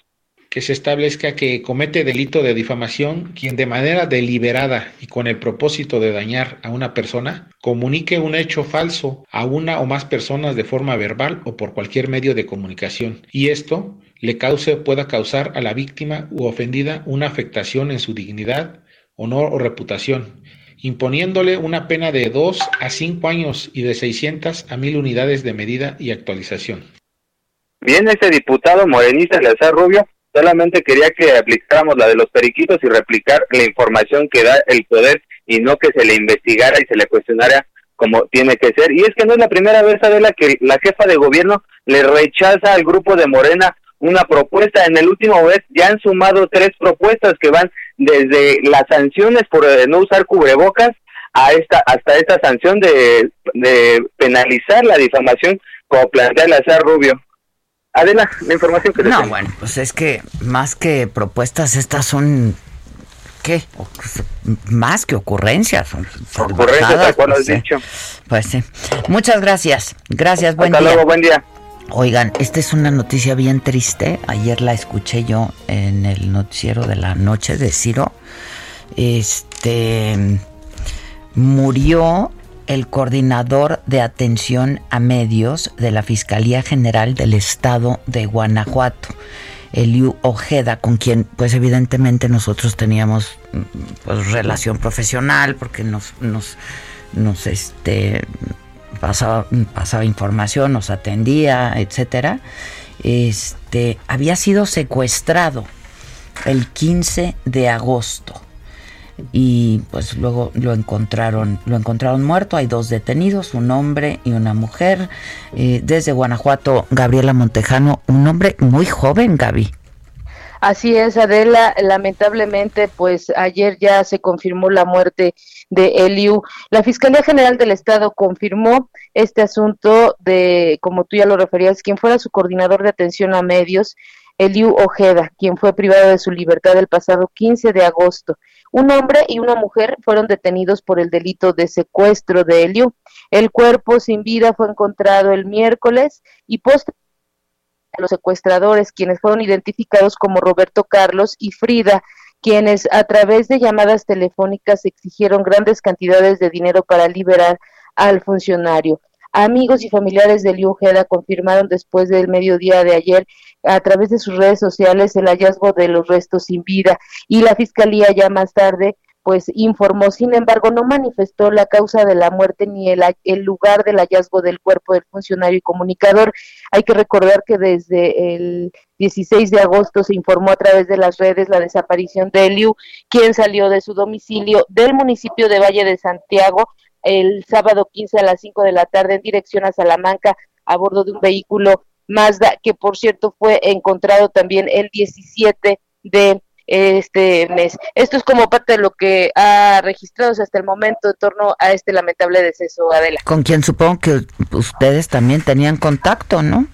que se establezca que comete delito de difamación quien de manera deliberada y con el propósito de dañar a una persona comunique un hecho falso a una o más personas de forma verbal o por cualquier medio de comunicación y esto le cause pueda causar a la víctima u ofendida una afectación en su dignidad, honor o reputación, imponiéndole una pena de 2 a 5 años y de 600 a 1000 unidades de medida y actualización. Bien, ese diputado morenista Eleazar Rubio Solamente quería que aplicáramos la de los periquitos y replicar la información que da el poder y no que se le investigara y se le cuestionara como tiene que ser. Y es que no es la primera vez, Adela, que la jefa de gobierno le rechaza al grupo de Morena una propuesta. En el último mes ya han sumado tres propuestas que van desde las sanciones por eh, no usar cubrebocas a esta hasta esta sanción de, de penalizar la difamación como plantea el Azar Rubio. Adela, la información que No, bueno, pues es que más que propuestas, estas son. ¿Qué? Más que ocurrencias. Son ocurrencias, tal cual pues, has dicho. Pues sí. Muchas gracias. Gracias, buen Hasta día. luego, buen día. Oigan, esta es una noticia bien triste. Ayer la escuché yo en el noticiero de la noche de Ciro. Este murió el coordinador de atención a medios de la Fiscalía General del Estado de Guanajuato, Eliu Ojeda, con quien pues evidentemente nosotros teníamos pues, relación profesional porque nos, nos, nos este, pasaba, pasaba información, nos atendía, etcétera. Este había sido secuestrado el 15 de agosto y pues luego lo encontraron, lo encontraron muerto. Hay dos detenidos, un hombre y una mujer. Eh, desde Guanajuato, Gabriela Montejano, un hombre muy joven, Gaby. Así es, Adela. Lamentablemente, pues ayer ya se confirmó la muerte de Eliu. La Fiscalía General del Estado confirmó este asunto de, como tú ya lo referías, quien fuera su coordinador de atención a medios, Eliu Ojeda, quien fue privado de su libertad el pasado 15 de agosto. Un hombre y una mujer fueron detenidos por el delito de secuestro de Eliu. El cuerpo sin vida fue encontrado el miércoles y posteriormente los secuestradores, quienes fueron identificados como Roberto Carlos y Frida, quienes a través de llamadas telefónicas exigieron grandes cantidades de dinero para liberar al funcionario. Amigos y familiares de Liu Ojeda confirmaron después del mediodía de ayer a través de sus redes sociales el hallazgo de los restos sin vida y la fiscalía ya más tarde pues informó, sin embargo, no manifestó la causa de la muerte ni el, el, lugar del hallazgo del cuerpo del funcionario y comunicador. Hay que recordar que desde el 16 de agosto se informó a través de las redes la desaparición de Eliu, quien salió de su domicilio del municipio de Valle de Santiago el sábado 15 a las 5 de la tarde en dirección a Salamanca a bordo de un vehículo Mazda, que por cierto fue encontrado también el 17 de este mes. Esto es como parte de lo que ha registrado hasta el momento en torno a este lamentable deceso, Adela. Con quien supongo que ustedes también tenían contacto, ¿no?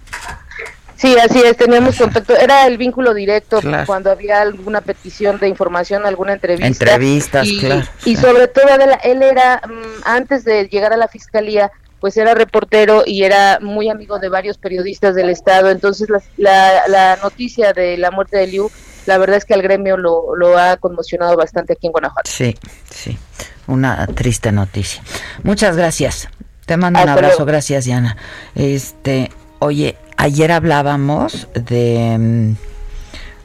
Sí, así es, teníamos contacto, era el vínculo directo cuando había alguna petición de información, alguna entrevista. Entrevistas, y, claro. Y sobre todo, Adela, él era, mm, antes de llegar a la fiscalía, pues era reportero y era muy amigo de varios periodistas del estado. Entonces la, la, noticia de la muerte de Liu, la verdad es que al gremio lo, lo ha conmocionado bastante aquí en Guanajuato. Sí, sí, una triste noticia. Muchas gracias. Te mando un abrazo, gracias Diana. Este, oye, ayer hablábamos de mm,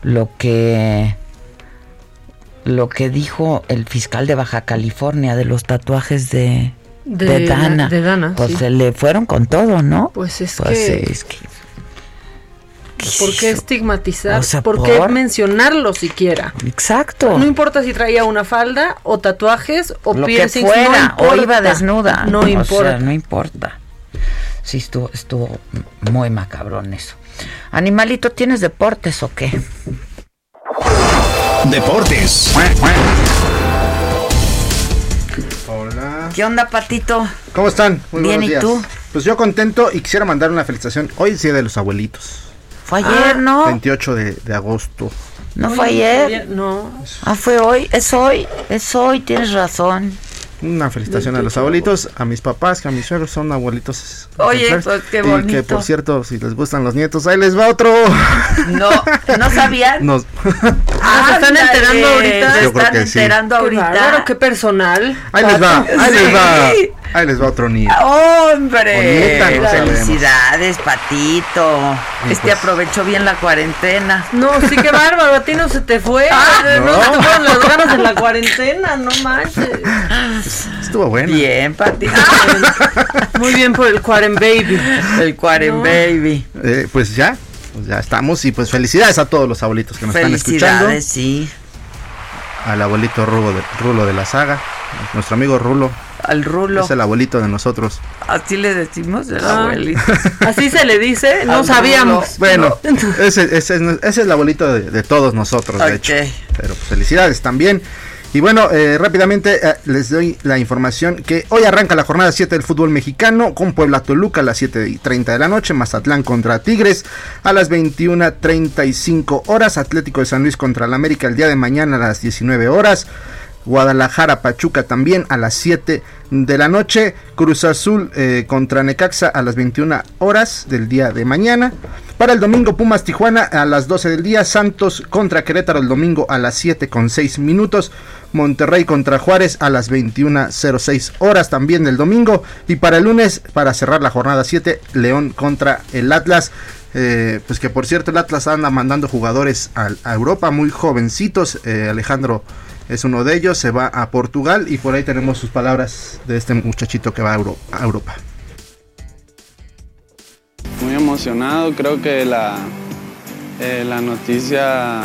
lo que lo que dijo el fiscal de Baja California de los tatuajes de de, Dana. De Dana pues se le fueron con todo, ¿no? Pues es pues que... ¿Por qué estigmatizar? ¿Por qué mencionarlo siquiera? Exacto. No importa si traía una falda o tatuajes o Lo piercings, que fuera, o iba desnuda. No importa. no importa. Sí, estuvo, estuvo muy macabrón eso. Animalito, ¿tienes deportes o qué? Deportes. ¿Qué onda, Patito? ¿Cómo están? Muy Bien, ¿y tú? Pues yo contento y quisiera mandar una felicitación. Hoy es Día de los Abuelitos. Fue ayer, ¿no? 28 de, agosto. ¿No fue ayer? No. Ah, fue hoy. Es hoy. Es hoy, tienes razón. una felicitación a los abuelitos, a mis papás, que a mis suegros son abuelitos. Oye, pues qué bonito. Y que por cierto, si les gustan los nietos, ahí les va otro. No, no sabían. Nos... Ah, se están enterando ahorita. Se creo están sí. enterando ahorita. bárbaro, qué personal. Ahí les va, ahí les va. Ahí les va otro nieto. ¡Hombre! Bonita, no. Felicidades, Patito. Y Este pues- aprovechó bien la cuarentena. No, sí, qué bárbaro, a ti no se te fue. no. no. se te fueron las ganas en la cuarentena, no manches. Estuvo bueno. Bien, Patito. [LAUGHS] Muy bien por el Quarren Baby. El Quarren No. Baby. Eh, pues ya, pues ya estamos. Y pues felicidades a todos los abuelitos que nos están escuchando. Felicidades, sí. Al abuelito Rulo de, Rulo de la saga. Nuestro amigo Rulo. Al Rulo. Es el abuelito de nosotros. Así le decimos el Ah. abuelito. [LAUGHS] Así se le dice, no Al sabíamos. Bueno, [LAUGHS] ese, ese es, ese es el abuelito de, de todos nosotros, de hecho. Pero pues, felicidades también. Y bueno, eh, rápidamente eh, les doy la información que hoy arranca la jornada 7 del fútbol mexicano con Puebla Toluca a las 7 y 30 de la noche, Mazatlán contra Tigres a las 21.35 horas, Atlético de San Luis contra el América el día de mañana a las 19 horas. Guadalajara Pachuca también a las 7 de la noche. Cruz Azul eh, contra Necaxa a las 21 horas del día de mañana. Para el domingo Pumas Tijuana a las 12 del día. Santos contra Querétaro el domingo a las 7 con 6 minutos. Monterrey contra Juárez a las 21.06 horas también del domingo. Y para el lunes, para cerrar la jornada 7, León contra el Atlas. Eh, pues que por cierto el Atlas anda mandando jugadores a, Europa muy jovencitos. Eh, Alejandro es uno de ellos, se va a Portugal y por ahí tenemos sus palabras de este muchachito que va a, Euro- a Europa. Muy emocionado, creo que la, eh, la noticia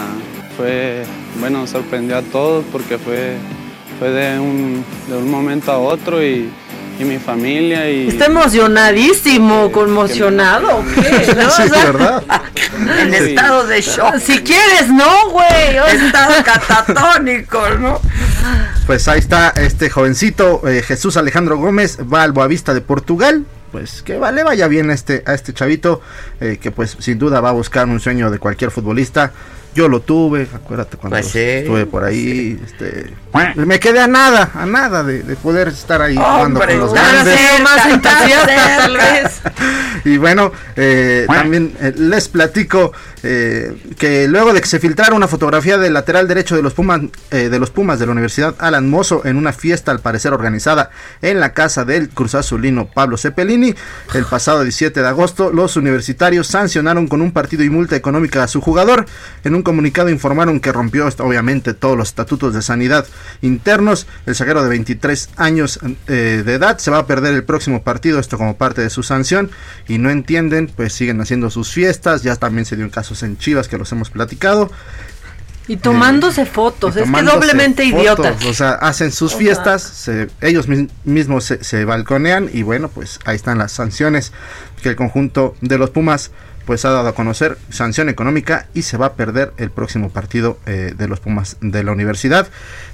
fue, bueno, sorprendió a todos porque fue, fue de, un, de un momento a otro y, y mi familia y... Está emocionadísimo, conmocionado, ¿o qué? ¿No? Sí, O sea, ¿verdad? [LAUGHS] En Sí. estado de shock. Si quieres, no, güey. [LAUGHS] Estado catatónico, ¿no? Pues ahí está este jovencito eh, Jesús Alejandro Gómez, va al Boavista de Portugal. Pues que vale, vaya bien a este, a este chavito, eh, que pues sin duda va a buscar un sueño de cualquier futbolista. Yo lo tuve, acuérdate cuando Pues sí, estuve por ahí, este, me quedé a nada, a nada de, de poder estar ahí jugando con los grandes. más entusiasta, cerca. tal vez. Y bueno, eh, también eh, les platico eh, que luego de que se filtrara una fotografía del lateral derecho de los Pumas eh, de los Pumas de la Universidad Alan Mozo en una fiesta al parecer organizada en la casa del Cruz Azulino Pablo Cepelini, el pasado 17 de agosto, los universitarios sancionaron con un partido y multa económica a su jugador. En un comunicado informaron que rompió obviamente todos los estatutos de sanidad internos. El zaguero de 23 años eh, de edad se va a perder el próximo partido, esto como parte de su sanción y no entienden, pues siguen haciendo sus fiestas, ya también se dio casos en Chivas que los hemos platicado. Y tomándose fotos, y es que doblemente fotos, idiotas. O sea, hacen sus O fiestas, se- ellos mis- mismos se, se balconean y bueno, pues ahí están las sanciones que el conjunto de los Pumas pues ha dado a conocer sanción económica y se va a perder el próximo partido eh, de los Pumas de la universidad.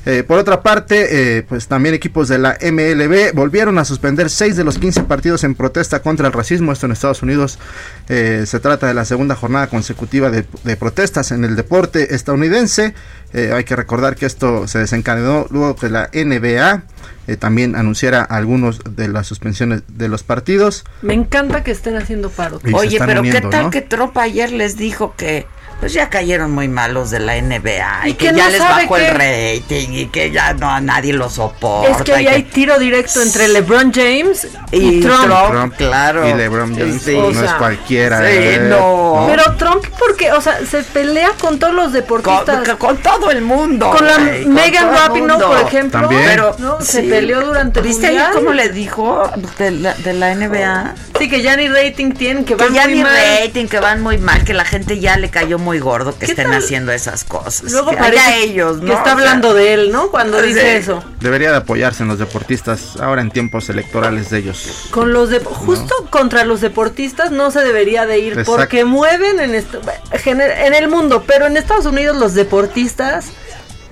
Eh, por otra parte, eh, pues también equipos de la MLB volvieron a suspender 6 de los 15 partidos en protesta contra el racismo. Esto en Estados Unidos se trata de la segunda jornada consecutiva de, de protestas en el deporte estadounidense. Hay que recordar que esto se desencadenó luego que la NBA eh, también anunciara algunos de las suspensiones de los partidos. Me encanta que estén haciendo paro. Oye, pero ¿qué uniendo, tal ¿no? que Trump ayer les dijo que pues ya cayeron muy malos de la NBA y, Y que, que ya no les bajó qué- el rating y que ya no a nadie lo soporta? Es que ahí hay tiro directo entre LeBron James y, Y Trump. Trump. Trump claro. y LeBron James Sí. no O sea, es cualquiera. sí, eh, no. Pero Trump, porque, o sea, se pelea con todos los con, deportistas. con todo el mundo. Con la con Megan Rapinoe, por ejemplo, También. Pero ¿no? se sí. peleó durante el ¿Viste mundial. cómo le dijo de la, de la NBA? Sí, que ya ni rating tienen, que Que van ya muy ni mal. rating, que van muy mal, que la gente ya le cayó muy gordo que ¿Qué estén tal? haciendo esas cosas. Luego que allá ellos, ¿no? que está O sea, hablando de él, ¿no? Cuando dice eso. Debería de apoyarse en los deportistas ahora en tiempos electorales de ellos. Con los de, justo contra los deportistas no se debería de ir Exacto. porque mueven en en el mundo, pero en Estados Unidos los deportistas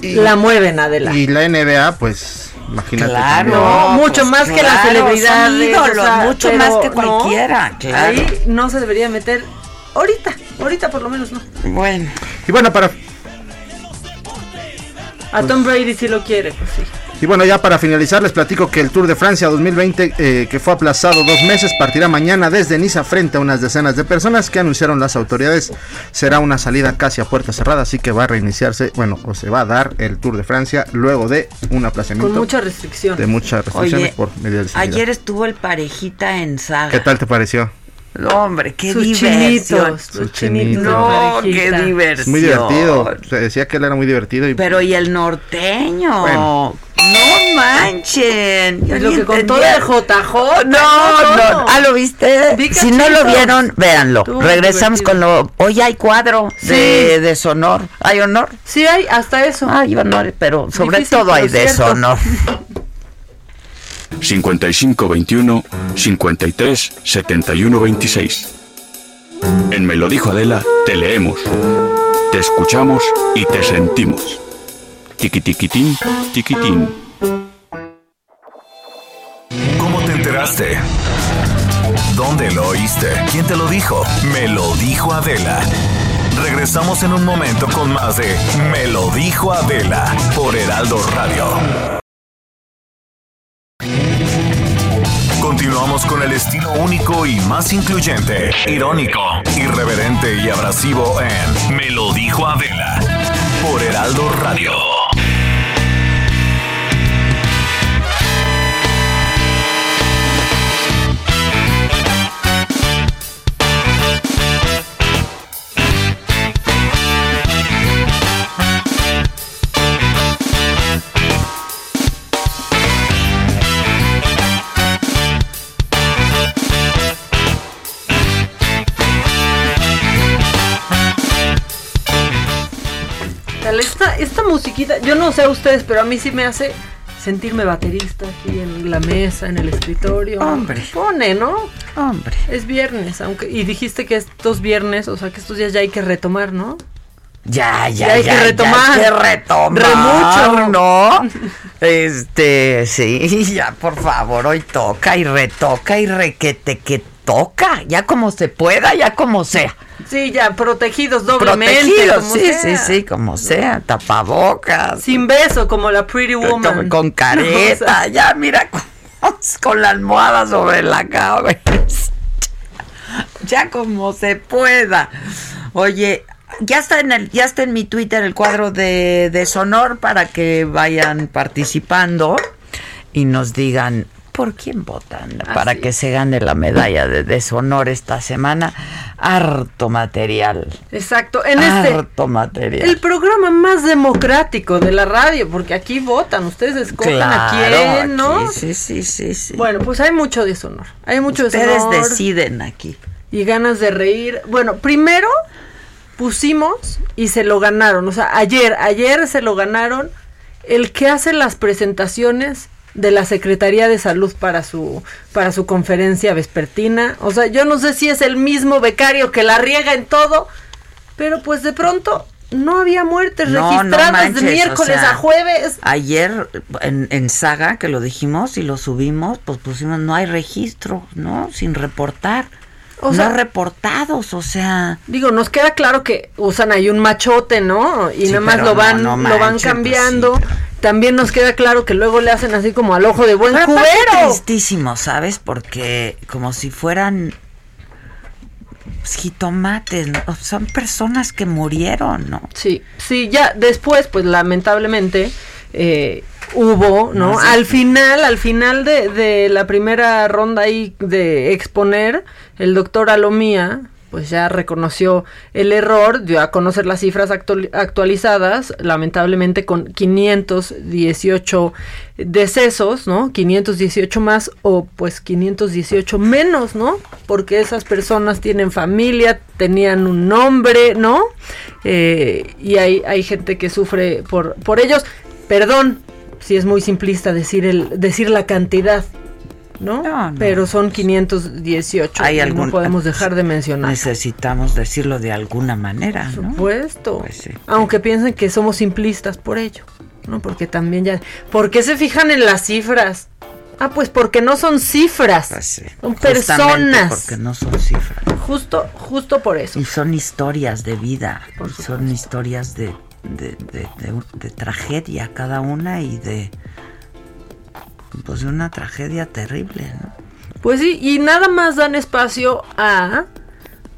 la mueven Adela. Y la NBA, pues, imagínate. Claro. No, mucho pues más que claro, o sea, mucho pero más que no, cualquiera, claro. Ahí no se debería meter ahorita, ahorita por lo menos no. Bueno, Y bueno, para A Tom Brady si lo quiere, pues sí. Y bueno, ya para finalizar, les platico que el Tour de Francia 2020, eh, que fue aplazado dos meses, partirá mañana desde Niza frente a unas decenas de personas que anunciaron las autoridades. Será una salida casi a puerta cerrada, así que va a reiniciarse, bueno, o se va a dar el Tour de Francia luego de un aplazamiento. Con muchas restricciones. De muchas restricciones por medidas de. Ayer estuvo el parejita en Saga. ¿Qué tal te pareció? No, hombre, qué diversión. No, qué diversión. Muy divertido. Se decía que él era muy divertido. Pero y el norteño. No manchen. lo que contó de JJ. No, no. Ah, ¿lo viste? Si no lo vieron, véanlo. Regresamos con lo. Hoy hay cuadro de deshonor. ¿Hay honor? Sí, hay, hasta eso. Hay honor, pero sobre todo hay deshonor. [LAUGHS] 55 21 53 71 26. En Me lo dijo Adela, te leemos, te escuchamos y te sentimos. Tiquitiquitín, tiquitín. ¿Cómo te enteraste? ¿Dónde lo oíste? ¿Quién te lo dijo? Me lo dijo Adela. Regresamos en un momento con más de Me lo dijo Adela por Heraldo Radio. Continuamos con el estilo único y más incluyente, irónico, irreverente y abrasivo en Me lo dijo Adela por Heraldo Radio. Yo no sé a ustedes, pero a mí sí me hace sentirme baterista aquí en la mesa, en el escritorio. Hombre. Pone, ¿no? Hombre. Es viernes, aunque y dijiste que estos viernes, o sea, que estos días ya hay que retomar, ¿no? Ya, ya, ya, hay que retomar. Ya hay que retomar. mucho, ¿no? [LAUGHS] este, sí, [LAUGHS] ya, por favor, hoy toca y retoca y requete que toca, ya como se pueda, ya como sea. Sí, ya, protegidos doblemente. Protegidos, sí, sí, sí, como sea, tapabocas. Sin beso, como la Pretty Woman. Con [LAUGHS] careta, ya, mira, [LAUGHS] con, la almohada sobre la cabeza. [LAUGHS] ya como se pueda. Oye, ya está en el, ya está en mi Twitter el cuadro de, de Sonor para que vayan participando y nos digan por quién votan para que se gane la medalla de deshonor esta semana. Harto material. Exacto. En este Harto material. El programa más democrático de la radio, porque aquí votan, ustedes escogen a quién, ¿no? sí, sí, sí, sí. Bueno, pues hay mucho deshonor. Hay mucho ustedes deciden aquí. Y ganas de reír. Bueno, primero pusimos y se lo ganaron. O sea, ayer, ayer se lo ganaron el que hace las presentaciones de la Secretaría de Salud para su para su conferencia vespertina. O sea, yo no sé si es el mismo becario que la riega en todo, pero pues de pronto no había muertes registradas de miércoles a jueves. Ayer en, en, Saga, que lo dijimos y lo subimos, pues pusimos, no hay registro, ¿no? Sin reportar. O no reportados, o sea. Digo, nos queda claro que usan ahí un machote, ¿no? Y nada más lo van, lo van pues cambiando. También nos queda claro que luego le hacen así como al ojo de buen cubero. tristísimo, ¿sabes? Porque como si fueran jitomates, ¿no? son personas que murieron, ¿no? Sí, sí, ya después, pues lamentablemente, eh, hubo, ¿no? al final, al final de, de, la primera ronda ahí de exponer, el doctor Alomía, pues ya reconoció el error, dio a conocer las cifras actualizadas, lamentablemente con 518 decesos, ¿no? 518 más o pues 518 menos, ¿no? Porque esas personas tienen familia, tenían un nombre, ¿no? Eh, y hay, hay gente que sufre por, por ellos. Perdón si es muy simplista decir, el, decir la cantidad, ¿no? Pero son 518. Hay algún, no podemos dejar de mencionar. Necesitamos decirlo de alguna manera, Por supuesto. Pues Aunque piensen que somos simplistas por ello, ¿no? Porque también ya. ¿Por qué se fijan en las cifras? Ah, pues porque no son cifras. Pues son personas. Porque no son cifras. Justo, justo por eso. Y son historias de vida. son historias de, de, de tragedia cada una y de pues de una tragedia terrible, ¿no? Pues sí, y nada más dan espacio a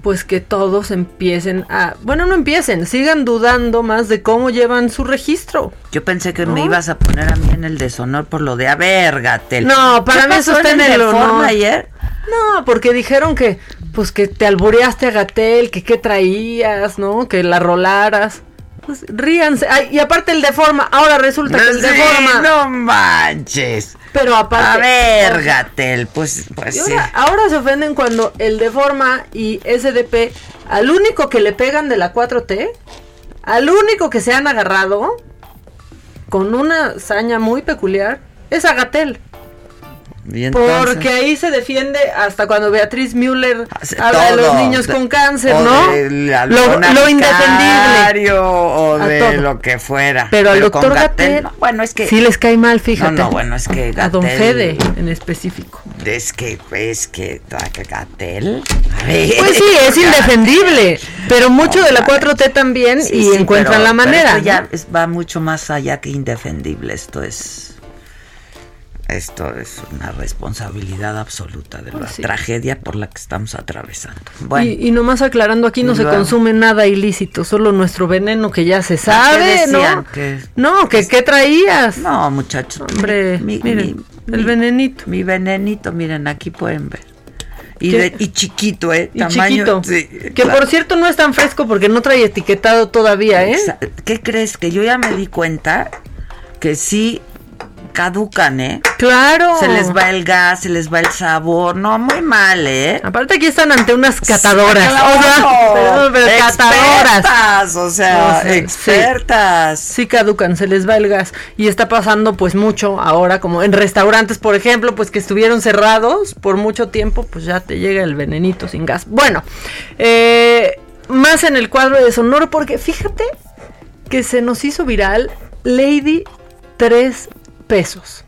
pues que todos empiecen a, bueno, no empiecen, sigan dudando más de cómo llevan su registro. Yo pensé que me ibas a poner a mí en el deshonor por lo de a ver, Gatel. No, para ¿Qué mí eso está en el honor. ayer. No, porque dijeron que pues que te albureaste a Gatel, que qué traías, ¿no? Que la rolaras. Pues ríanse. Ay, y aparte el deforma, ahora resulta que el Sí, deforma. no manches. Pero aparte. A ver, Gatel, pues, pues y sí. ahora, ahora se ofenden cuando el Deforma y SDP, al único que le pegan de la 4T, al único que se han agarrado, con una saña muy peculiar, es a Gatel. Porque ahí se defiende hasta cuando Beatriz Müller habla de los todo, niños de- con cáncer, o ¿no? del Lo, halcón lo indefendible. O de todo. lo que fuera. Pero al doctor Gatel, no, bueno, es que. sí les cae mal, fíjate. No, no, bueno, es que A don Fede en específico. Es que, es que Gatel. Pues sí, es [LAUGHS] indefendible. Pero mucho de la 4T también Sí, y sí, encuentran pero- la pero manera. esto ya ¿no? es- va mucho más allá que indefendible. Esto es. Esto es una responsabilidad absoluta de la Pues sí. tragedia por la que estamos atravesando. Bueno, Y, y nomás aclarando, aquí no se consume nada ilícito, solo nuestro veneno que ya se sabe? ¿no? Que- no, que qué traías. No, muchachos. Hombre, mi- miren, mi- el venenito. Mi venenito, miren, aquí pueden ver. Y, ¿Qué? de- y chiquito, ¿eh? Y Tamaño. chiquito. sí, que claro. por cierto no es tan fresco porque no trae etiquetado todavía, ¿eh? ¿Qué crees? Que yo ya me di cuenta que sí caducan, ¿eh? Claro. Se les va el gas, se les va el sabor. No, muy mal, ¿eh? Aparte aquí están ante unas catadoras. Claro. O sea, perdón, pero catadoras. Expertas, o sea, O sea, expertas. Sí, sí caducan, se les va el gas. Y está pasando pues mucho ahora, como en restaurantes, por ejemplo, pues que estuvieron cerrados por mucho tiempo, pues ya te llega el venenito sin gas. Bueno, eh, más en el cuadro de Sonoro, porque fíjate que se nos hizo viral Lady 3 pesos.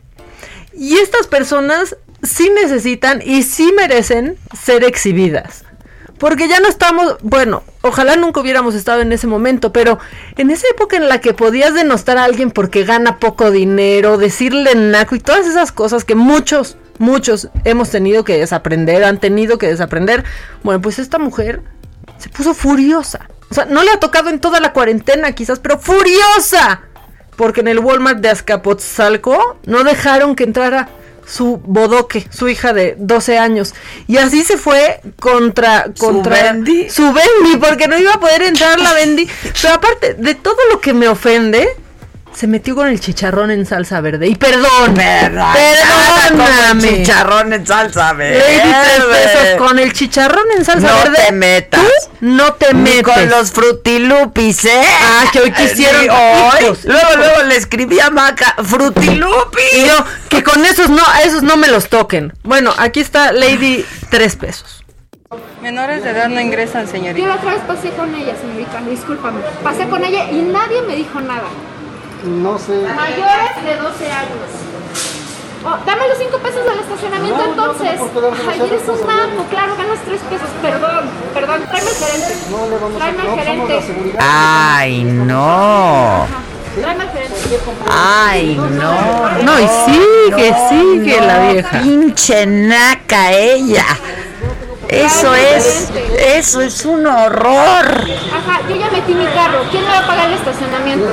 Y estas personas sí necesitan y sí merecen ser exhibidas. Porque ya no estamos, bueno, ojalá nunca hubiéramos estado en ese momento, pero en esa época en la que podías denostar a alguien porque gana poco dinero, decirle naco y todas esas cosas que muchos, muchos hemos tenido que desaprender, han tenido que desaprender, bueno, pues esta mujer se puso furiosa. O sea, no le ha tocado en toda la cuarentena quizás, pero furiosa. Porque en el Walmart de Azcapotzalco no dejaron que entrara su bodoque, su hija de 12 años. Y así se fue contra... contra Bendy? Su Bendy, porque no iba a poder entrar la Bendy. [LAUGHS] Pero aparte de todo lo que me ofende, se metió con el chicharrón en salsa verde. Y perdón, perdóname. Chicharrón en salsa verde. Lady tres pesos con el chicharrón en salsa no verde. te metas. Tú no te Ni metes. con los frutilupis, ¿eh? Ah, que hoy quisieron. Hoy. Luego, luego le escribí a Maca, frutilupis. Y yo, que con esos no, a esos no me los toquen. Bueno, aquí está Lady tres pesos. Menores de edad no ingresan, Yo señorita. la otra vez pasé con ella, señorita, discúlpame. Pasé con ella y nadie me dijo nada. No sé. Mayores de 12 años. Oh, dame los 5 pesos del estacionamiento No, no entonces. darte Ay, eres un naco, claro, ganas 3 pesos. Perdón, perdón, tráeme al gerente. No le vamos a Tráeme al no gerente. seguridad. Ay, no. Tráeme al gerente. Ay, no. No, y sigue, sigue la vieja. Pinche naca ella. Eso es, eso es un horror. Ajá, yo ya metí mi carro. ¿Quién me va a pagar el estacionamiento?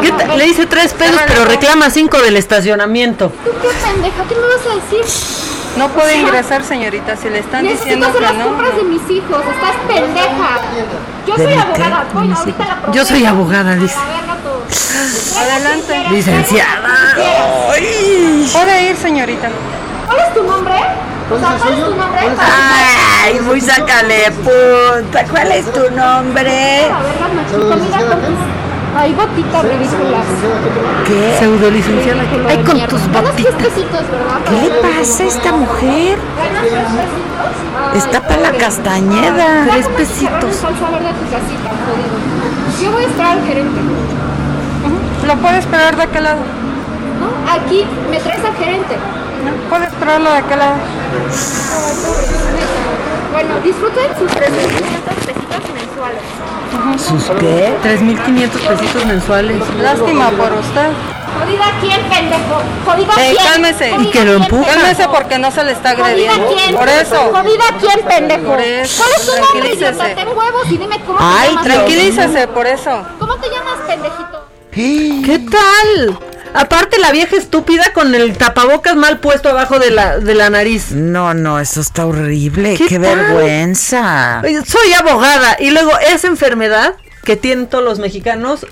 ¿Qué Ajá, ta- ven. Le dice tres pesos, pero reclama cinco del estacionamiento. ¿Tú qué pendeja? ¿Qué me vas a decir? No puede Ajá. ingresar, señorita. Si le están Necesito diciendo hacer que las no. compras de mis hijos. Estás pendeja. Yo soy abogada. Bueno, ahorita la Yo soy abogada, dice. Adelante. Licenciada. Puede ir, señorita. ¿Cuál es tu nombre? O sea, ¿cuál es tu nombre? Ay, muy sácale punta. ¿Cuál es tu nombre? A ver, las mira. Ay, botitas ridículas. ¿Qué? Pseudo licenciada. Ay, con tus botitas. ¿Qué le pasa a esta mujer? Está para la castañeda. Tres pesitos. Yo voy a esperar al gerente. ¿Lo puede esperar de aquel lado? ¿No? Aquí me traes al gerente. Puede esperarlo de aquel lado. Ay. Bueno, disfruten sus 3.500 pesitos mensuales. ¿Sus qué? 3.500 pesitos mensuales. Lástima por usted. ¿Jodida quién, pendejo? ¿Jodida quién? cálmese. ¿Jodida Y que lo empuja. Cálmese porque no se le está agrediendo. ¿Jodida quién? Por eso. ¿Jodida quién, pendejo? Por eso, ¿Cuál es tu nombre, idiota? Ten huevos y dime cómo Ay, te llamas. tranquilícese, por eso. ¿Cómo te llamas, pendejito? ¿Qué tal? Aparte la vieja estúpida con el tapabocas mal puesto abajo de la, de la nariz. No, no, eso está horrible. ¿Qué Qué, vergüenza. Soy abogada y luego esa enfermedad que tienen todos los mexicanos,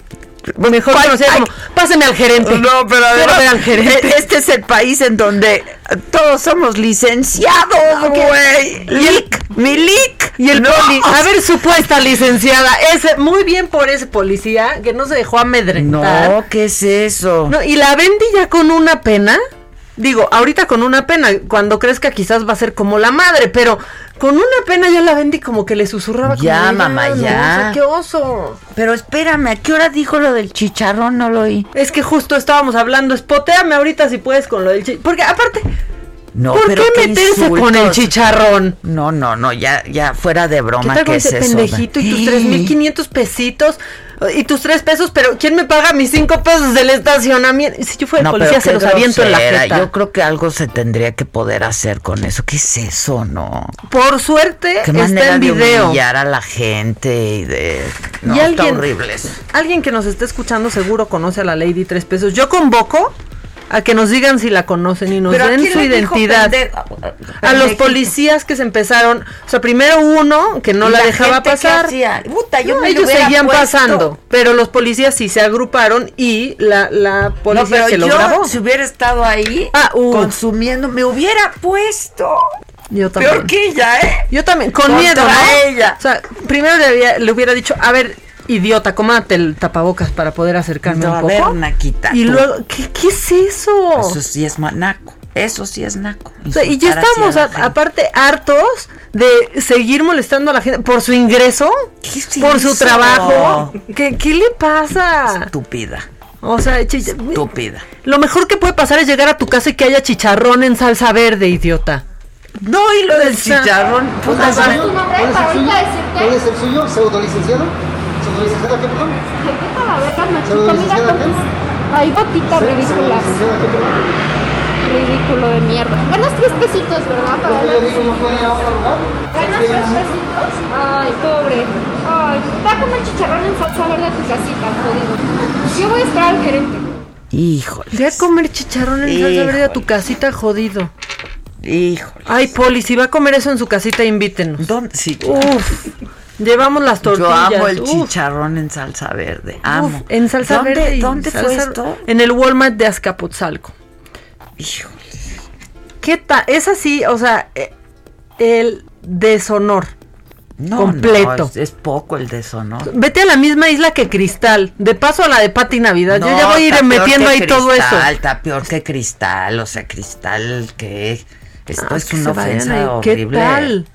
mejor conocida como, pásame al gerente. No, pero además, al gerente. este es el país en donde todos somos licenciados, güey. Lic, mi lic. Y el No. poli, a ver, supuesta licenciada, ese, muy bien por ese policía que no se dejó amedrentar. No, ¿qué es eso? No, y la Bendy ya con una pena. Digo, ahorita con una pena, cuando crezca quizás va a ser como la madre, pero con una pena ya la Bendy como que le susurraba como Ya, de, mamá, no, ya. o sea, qué oso. Pero espérame, ¿a qué hora dijo lo del chicharrón? No lo oí. Es que justo estábamos hablando, espoteame ahorita si puedes con lo del chicharrón. Porque aparte, No, ¿por pero qué meterse con el chicharrón? No, no, no, ya, ya fuera de ¿Qué broma, tal ¿qué, con es ese eso? pendejito y tus 3.500 pesitos y tus 3 pesos? Pero ¿quién me paga mis 5 pesos del estacionamiento? Si yo fuera No, policía se los aviento en la jeta. Yo creo que algo se tendría que poder hacer con eso. ¿Qué es eso, no? Por suerte Qué está en de video. humillar a la gente y de... No, y está alguien, horrible eso. alguien que nos esté escuchando seguro conoce a la Lady Tres Pesos. Yo convoco a que nos digan si la conocen y nos Pero ¿a den su identidad. pende- A los policías que se empezaron, o sea, primero uno que no ¿Y la, la dejaba pasar. Puta, yo No, me lo ellos seguían puesto. pasando, pero los policías sí se agruparon y la, la No, policía pero que lo yo, grabó. si hubiera estado ahí Ah, uh. consumiendo, me hubiera puesto. Yo también. Peor que ella, ¿eh? Yo también, con Contra miedo, ¿no? ella. O sea, primero le, había- le hubiera dicho, a ver, idiota, cómate el tapabocas para poder acercarme No, un a poco. ver, Naquita, y luego, ¿qué, qué es eso? Eso sí es ma- naco. Eso sí es naco. O sea, y ya estamos a aparte hartos de seguir molestando a la gente por su ingreso, es por su trabajo. ¿Qué, qué le pasa? Estúpida. O sea, Estúpida. lo mejor que puede pasar es llegar a tu casa y que haya chicharrón en salsa verde, idiota. No, y lo del chicharrón. para ahorita decirte. ¿Puede ser suyo? ¿Pseudolicenciado? ¿Pseudolicenciado qué, perdón? Ay, vete a la verga, Nachito, ¿Pseudolicenciado mira qué? con Ay, botitas ridículas. Ridículo de mierda. Ganas tres pesitos, ¿verdad? Para. ¿Ganas tres pesitos? Ay, pobre. Ay, va a comer chicharrón en salsa verde a tu casita, jodido. Yo voy a esperar al gerente. Híjole. Ve a comer chicharrón en salsa verde a tu casita, jodido. Híjole. Ay, Poli, si va a comer eso en su casita, invítenos. ¿Dónde? Sí, Uf, llevamos las Yo tortillas. amo el uf. chicharrón en salsa verde. Amo. Uf, en salsa ¿Dónde, verde. ¿Dónde fue esto? En el Walmart de Azcapotzalco. Híjole. ¿Qué tal? Es así, o sea, eh, el deshonor. No, completo. no, es, es poco el deshonor. Vete a la misma isla que Cristal. De paso a la de Pati Navidad. Yo ya voy a ir metiendo ahí todo eso. Cristal, Está peor que cristal, o sea, cristal que esto Ah, es que una ofensa horrible. ¿Qué tal?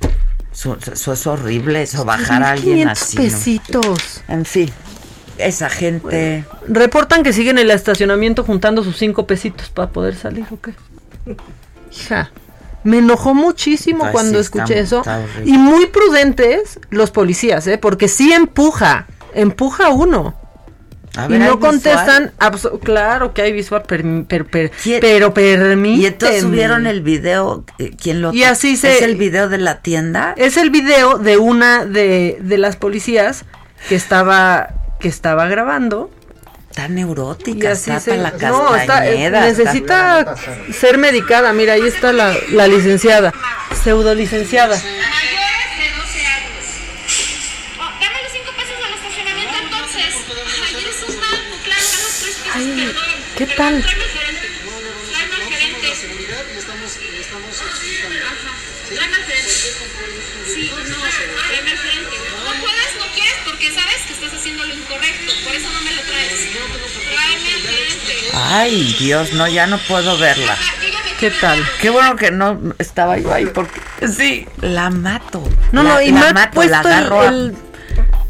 Eso, eso es horrible, eso bajar a alguien 500 así. ¿no? pesitos. En fin, esa gente. Reportan que siguen en el estacionamiento juntando sus cinco pesitos para poder salir, ¿o qué? Hija, me enojó muchísimo cuando sí, escuché eso. está. Y muy prudentes los policías, ¿eh? Porque sí empuja, empuja uno. A y ver, ¿hay no contestan, claro que hay visual, per- per- per- pero permíteme. Y entonces subieron el video, eh, ¿quién lo Y así se- ¿Es el video de la tienda? Es el video de una de, de las policías que estaba que estaba grabando. Está neurótica, está se- la no, está- eh, está- necesita ser medicada. Mira, ahí está la, la licenciada, pseudo licenciada. Tráeme al gerente. Ay, Dios, no, ya no puedo verla. ¿Qué tal? Qué bueno que no estaba yo ahí porque sí, la mato. No, La- no, y la mato, puesto la el, agarro el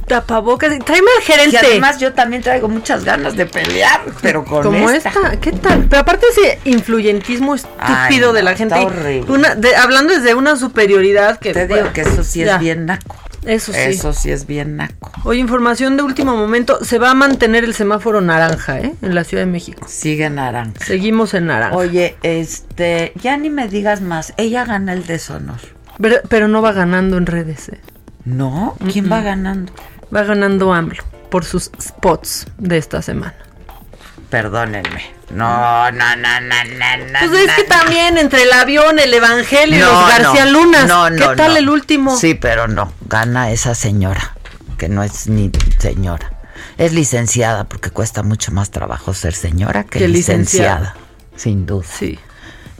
tapabocas. Tráeme al gerente. Que además yo también traigo muchas ganas de pelear, pero con Como esta. esta. ¿qué tal? Pero aparte ese influyentismo estúpido Ay, de la no, gente. horrible. Una, de- hablando desde una superioridad que. Te digo que eso sí ya. es bien naco. Eso sí. Eso sí es bien naco. Oye, información de último momento. Se va a mantener el semáforo naranja, ¿eh? En la Ciudad de México. Sigue naranja. Seguimos en naranja. Oye, este, ya ni me digas más. Ella gana el deshonor. Pero, pero no va ganando en redes, ¿eh? ¿No? ¿Quién va ganando? Va ganando AMLO por sus spots de esta semana. Perdónenme. No, no, no, no, no, no. Pues es que también entre el avión, el evangelio y No, los García Lunas. no, ¿Qué no, tal no. el último? Sí, pero no. Gana esa señora, que no es ni señora. Es licenciada, porque cuesta mucho más trabajo ser señora que, licenciada. Sin duda. Sí.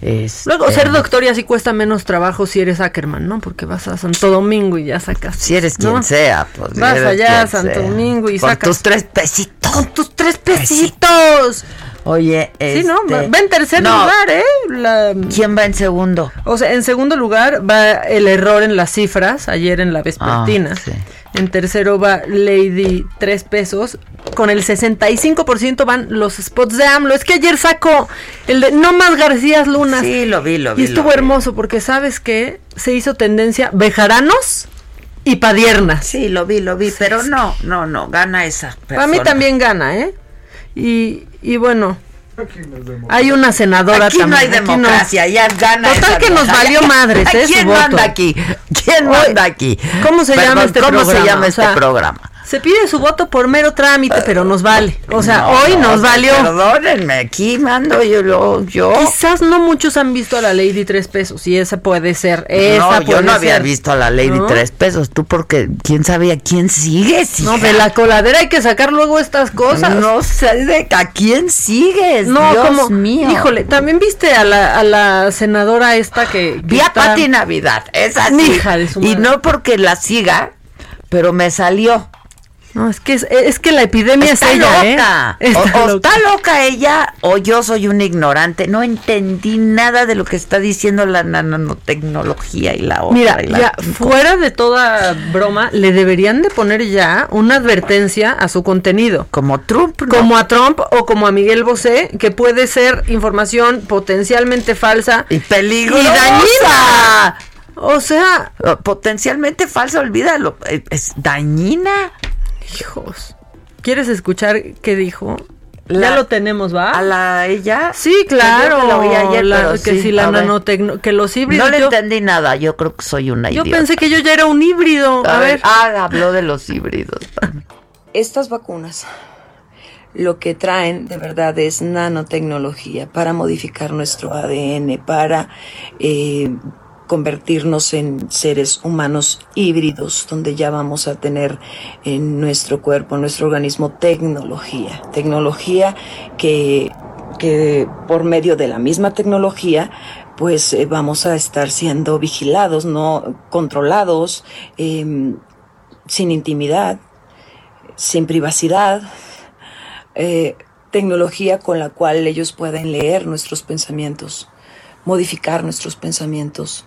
Es, Luego, eh, ser doctor y así cuesta menos trabajo si eres Ackerman, ¿no? Porque vas a Santo Domingo y ya sacas. Si eres quien sea, pues. Vas allá a Santo sea. Domingo y Con sacas. tus tres pesitos. Con tus tres pesitos. Oye, Sí, ¿no? este, Va va en tercer no. lugar, ¿eh? La- ¿Quién va en segundo? O sea, en segundo lugar va el error en las cifras, ayer en la vespertina. Ah, sí. En tercero va Lady tres pesos. Con el 65% van los spots de AMLO. Es que ayer sacó el de No más García Lunas. Sí, lo vi, lo vi. Y estuvo vi. hermoso porque sabes que se hizo tendencia Bejaranos y Padiernas. Sí, lo vi, lo vi, pero no, no, no, gana esa persona. Para mí también gana, ¿eh? Y, y bueno, hay una senadora Aquí no también. hay democracia, ya gana. Total que nos valió madres, [LAUGHS] ¿eh? su ¿Quién voto. manda aquí? ¿Quién manda aquí? ¿Cómo se Perdón, llama este ¿cómo programa? se llama O este sea, programa? Se pide su voto por mero trámite, pero nos vale. O sea, No, hoy no, nos valió. Perdónenme, aquí mando yo, lo- yo. Quizás no muchos han visto a la Lady tres pesos y esa puede ser. Esa no, yo no había visto a la Lady ¿No? tres pesos. Tú porque quién sabía quién sigues. No, de la coladera hay que sacar luego estas cosas. No sé de a quién sigues. No, Dios como, mío. híjole, también viste a la, a la senadora esta que, Vi a Pati Navidad, es así. Hija de su y no porque la siga, pero me salió. No, es que es, es que la epidemia Está es ella, loca. ¿eh? o, Está o loca. está loca ella o yo soy una ignorante. No entendí nada de lo que está diciendo la nanotecnología y la otra. Mira, y la- ya fuera de toda broma, le deberían de poner ya una advertencia a su contenido. Como Trump, ¿no? Como a Trump o como a Miguel Bosé, que puede ser información potencialmente falsa y peligrosa. y dañina. O sea, Potencialmente falsa, olvídalo. eh, Es dañina. Hijos. ¿Quieres escuchar qué dijo? La- ya lo tenemos, ¿va? A la ella. Sí, claro. Yo la oí ayer, la- pero que sí, si la ver. nanotecno, que los híbridos. No le yo, entendí nada. Yo creo que soy una yo idiota. pensé que yo ya era un híbrido. A, ver. Ah, habló de los híbridos. Estas vacunas lo que traen de verdad es nanotecnología para modificar nuestro ADN, para eh, convertirnos en seres humanos híbridos, donde ya vamos a tener en nuestro cuerpo, en nuestro organismo, tecnología. Tecnología que, que por medio de la misma tecnología pues eh, vamos a estar siendo vigilados, no controlados, em, sin intimidad, sin privacidad, eh, tecnología con la cual ellos pueden leer nuestros pensamientos, modificar nuestros pensamientos,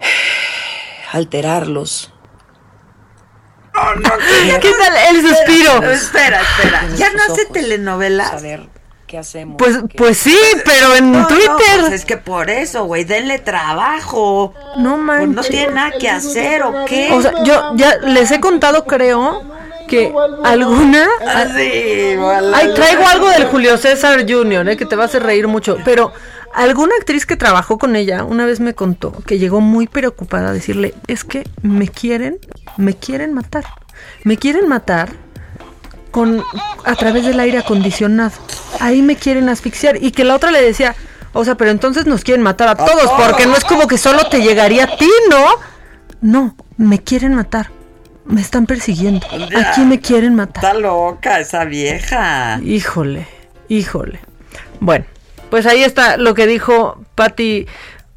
[SIGHS] alterarlos. [LAUGHS] ¿Qué tal el suspiro? Espera, espera. ¿Ya no hace telenovelas? Saber qué hacemos. Pues, pues sí, pero en No, no, Twitter. pues es que por eso, güey, denle trabajo. No Pues manches. no tiene nada que hacer, ¿o qué? O sea, yo ya les he contado, creo, que alguna. Ah, sí. Ay, traigo algo del Julio César Jr., eh, que te va a hacer reír mucho. Pero alguna actriz que trabajó con ella una vez me contó que llegó muy preocupada a decirle: Es que me quieren, me quieren matar. Me quieren matar con a través del aire acondicionado. Ahí me quieren asfixiar. Y que la otra le decía: O sea, pero entonces nos quieren matar a todos, porque no es como que solo te llegaría a ti, ¿no? No, me quieren matar. Me están persiguiendo. Aquí me quieren matar. Está loca esa vieja. Híjole, híjole. Bueno, pues ahí está lo que dijo Patti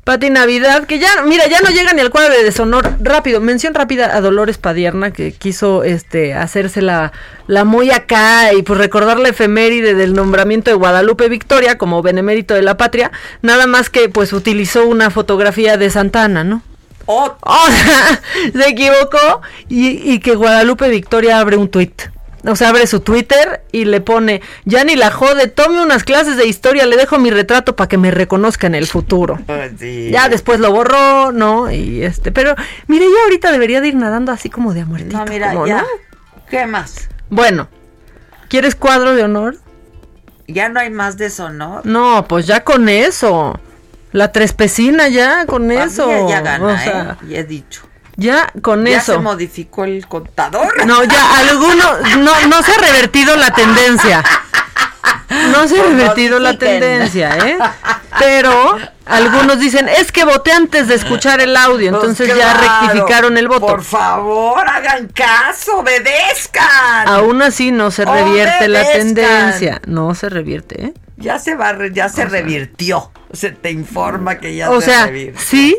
Pati Navidad, que ya, mira, ya no llega ni al cuadro de deshonor. Rápido, mención rápida a Dolores Padierna, que quiso este hacerse la, la muy acá y pues recordar la efeméride del nombramiento de Guadalupe Victoria como benemérito de la patria, nada más que pues utilizó una fotografía de Santana, ¿no? Oh, [LAUGHS] O sea, se equivocó y, y que Guadalupe Victoria abre un tuit O sea, abre su Twitter y le pone, ya ni la jode, tome unas clases de historia, le dejo mi retrato para que me reconozca en el futuro. [LAUGHS] Pues sí. Ya después lo borró, ¿no? Y este, pero mire, ya ahorita debería de ir nadando así como de a muertito. No, mira, como, ya. ¿no? ¿Qué más? Bueno, ¿quieres cuadro de honor? Ya no hay más de eso, ¿no? No, pues ya con eso. La trespecina ya con mí eso. Ya gana, o sea, ¿eh? Y he dicho. Ya con Ya eso. se modificó el contador. No, ya alguno, no, no se ha revertido la tendencia. No se ha Pues revertido la tendencia, ¿eh? Pero algunos dicen, es que voté antes de escuchar el audio, Pues entonces ya rectificaron el voto. Por favor, hagan caso, obedezcan. Aún así no se revierte la tendencia. No se revierte, ¿eh? Ya se va, ya se revirtió. Se te informa que ya o se sea, revirtió. sí,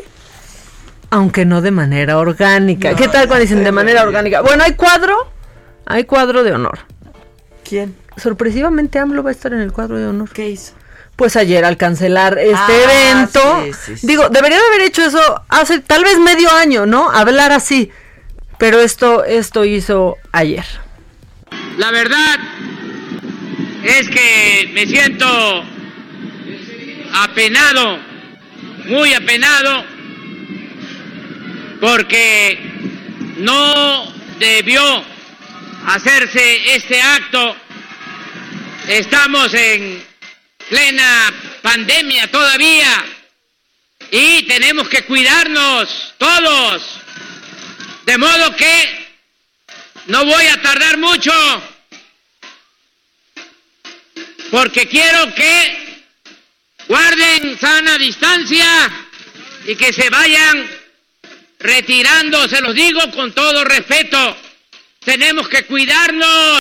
aunque no de manera orgánica. ¿Qué tal cuando dicen de manera orgánica? Bueno, hay cuadro, hay cuadro de honor. ¿Quién? Sorpresivamente AMLO va a estar en el cuadro de honor. ¿Qué hizo? Pues ayer al cancelar este Ah, evento, sí, sí, sí. digo, debería de haber hecho eso hace tal vez medio año, ¿no? Hablar así. Pero esto, esto hizo ayer. La verdad es que me siento apenado, muy apenado, porque no debió hacerse este acto. Estamos en plena pandemia todavía y tenemos que cuidarnos todos. De modo que no voy a tardar mucho porque quiero que guarden sana distancia y que se vayan retirando, se los digo con todo respeto. Tenemos que cuidarnos.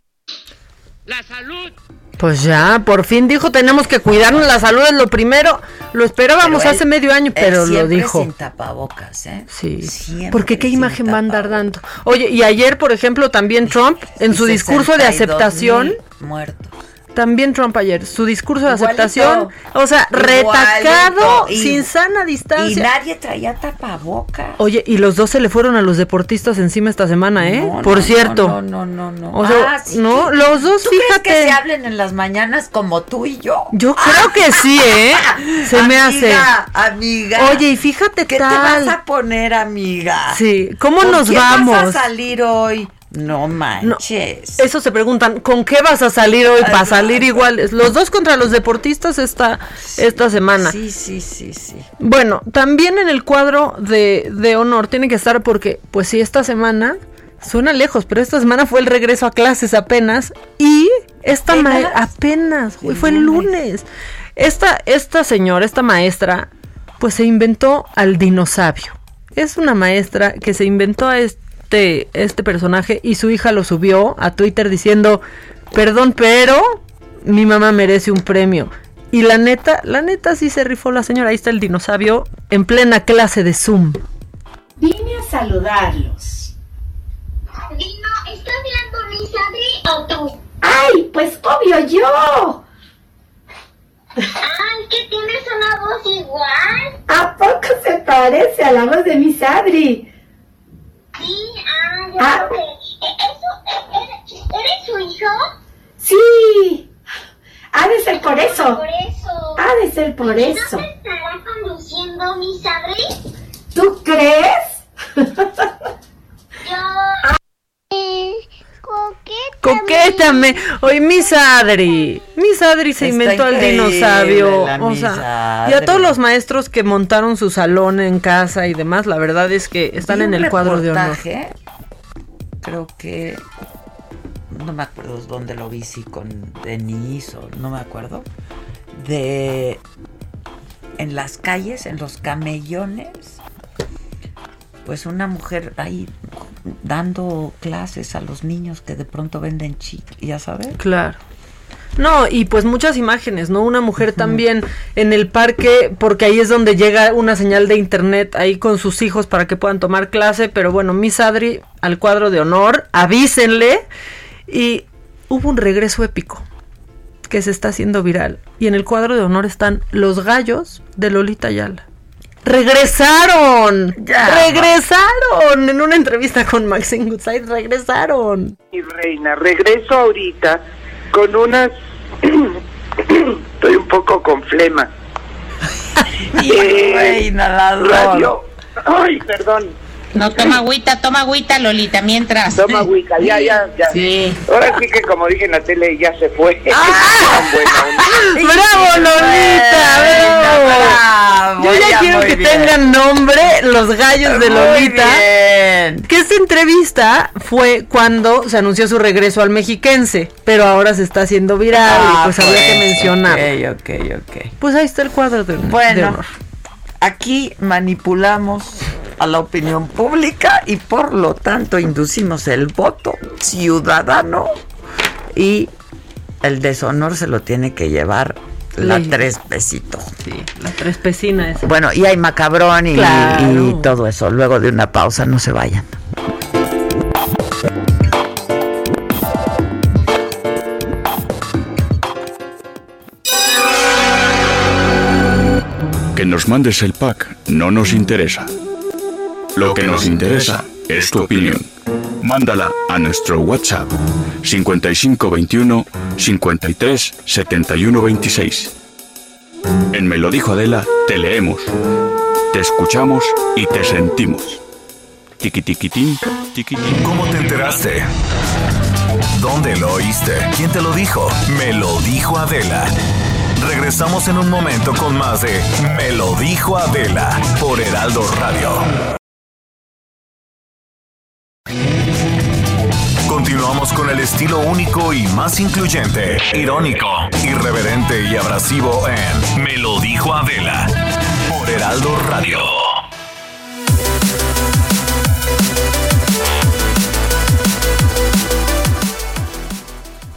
La salud. Pues ya, por fin dijo, tenemos que cuidarnos, la salud es lo primero. Lo esperábamos hace medio año, él pero lo siempre dijo. sin tapabocas, ¿eh? Sí. Siempre Porque qué imagen va a andar dando. Oye, y ayer, por ejemplo, también Trump, en su discurso de 62,000 aceptación, Muertos. También Trump ayer, su discurso de Igualito. aceptación, o sea, Igualito. retacado, Y- sin sana Y distancia. nadie traía tapabocas. Oye, y los dos se le fueron a los deportistas encima esta semana, ¿eh? No, por no, cierto. No, no, no, no. O sea, Ah, sí, no, los dos, ¿Tú fíjate. crees que se hablen en las mañanas como tú y yo? Yo creo que sí, ¿eh? [LAUGHS] Se me hace. Amiga, amiga. Oye, y fíjate ¿Qué tal. te vas a poner, amiga? Sí, ¿cómo ¿Con nos quién vamos? vas a salir hoy? No manches. Eso se preguntan, ¿con qué vas a salir hoy para salir iguales? Los dos contra los deportistas esta, esta semana. Sí, sí, sí, sí. Bueno, también en el cuadro de, de honor tiene que estar porque, pues sí, esta semana suena lejos, pero esta semana fue el regreso a clases apenas y esta ma- ¿Apenas? güey, fue el lunes. Esta, esta señora, esta maestra, pues se inventó al dinosaurio. Es una maestra que se inventó a este, este personaje y su hija lo subió a Twitter diciendo, perdón, pero mi mamá merece un premio. Y la neta, la neta sí se rifó la señora. Ahí está el dinosaurio en plena clase de Zoom. Vine a saludarlos. Dino, ¿estás viendo mi Sadri o tú? ¡Ay, pues obvio yo! Ay, que tienes una voz igual. ¿A poco se parece a la voz de mi Sadri? Sí, ah, yo Ah. creo que... ¿e- ¿Eso, e- eres, su hijo? Sí. Ha de ser por eso. Por eso. Ha de ser por ¿Y eso. ¿No te estará conduciendo mi Sadri? ¿Tú crees? [LAUGHS] Yo... Coquétame. Oye, Miss Adri. Miss Adri se Está inventó al dinosaurio. la O Miss sea, y a todos los maestros que montaron su salón en casa y demás, la verdad es que están en el cuadro de honor. Creo que no me acuerdo dónde lo vi, si con Denise o no me acuerdo. De en las calles, en los camellones, pues una mujer ahí dando clases a los niños que de pronto venden chicles, ya sabes. Claro. No, y pues muchas imágenes, ¿no? Una mujer también en el parque, porque ahí es donde llega una señal de internet ahí con sus hijos para que puedan tomar clase, pero bueno, Miss Adri al cuadro de honor, avísenle. Y hubo un regreso épico que se está haciendo viral. Y en el cuadro de honor están los gallos de Lolita Ayala. Regresaron. regresaron en una entrevista con Maxine Goodside. Regresaron. Mi reina, regreso ahorita con unas. [CLEARS THROAT] Estoy un poco con flema. [LAUGHS] Eh, reina, la radio. Ay, perdón. No, toma agüita, toma agüita, Lolita, mientras. Toma agüita, ya, ya, ya. Sí. Ahora sí que como dije en la tele, ya se fue. [LAUGHS] [LAUGHS] ¡Bravo, Lolita! ¡Bravo! Yo ya, ya, quiero muy que bien. tengan nombre los gallos de Muy Lolita. bien. Que esta entrevista fue cuando se anunció su regreso al mexiquense, pero ahora se está haciendo viral Ah, y pues había que mencionar. Ok, ok, ok. Pues ahí está el cuadro de, de Bueno, honor. Aquí manipulamos a la opinión pública y por lo tanto inducimos el voto ciudadano y el deshonor se lo tiene que llevar la Ley. tres besitos. Sí, la tres pecina esa. Bueno, y hay macabrón y, Claro. y todo eso. Luego de una pausa, no se vayan. Nos mandes el pack no nos interesa. Lo que nos interesa es tu opinión. Mándala a nuestro WhatsApp 5521 53 71 26. En Me lo dijo Adela, te leemos, te escuchamos y te sentimos. Tiki tiquitín, tiquitín. ¿Cómo te enteraste? ¿Dónde lo oíste? ¿Quién te lo dijo? Me lo dijo Adela. Regresamos en un momento con más de Me lo dijo Adela por Heraldo Radio. Continuamos con el estilo único y más incluyente, irónico, irreverente y abrasivo en Me lo dijo Adela por Heraldo Radio.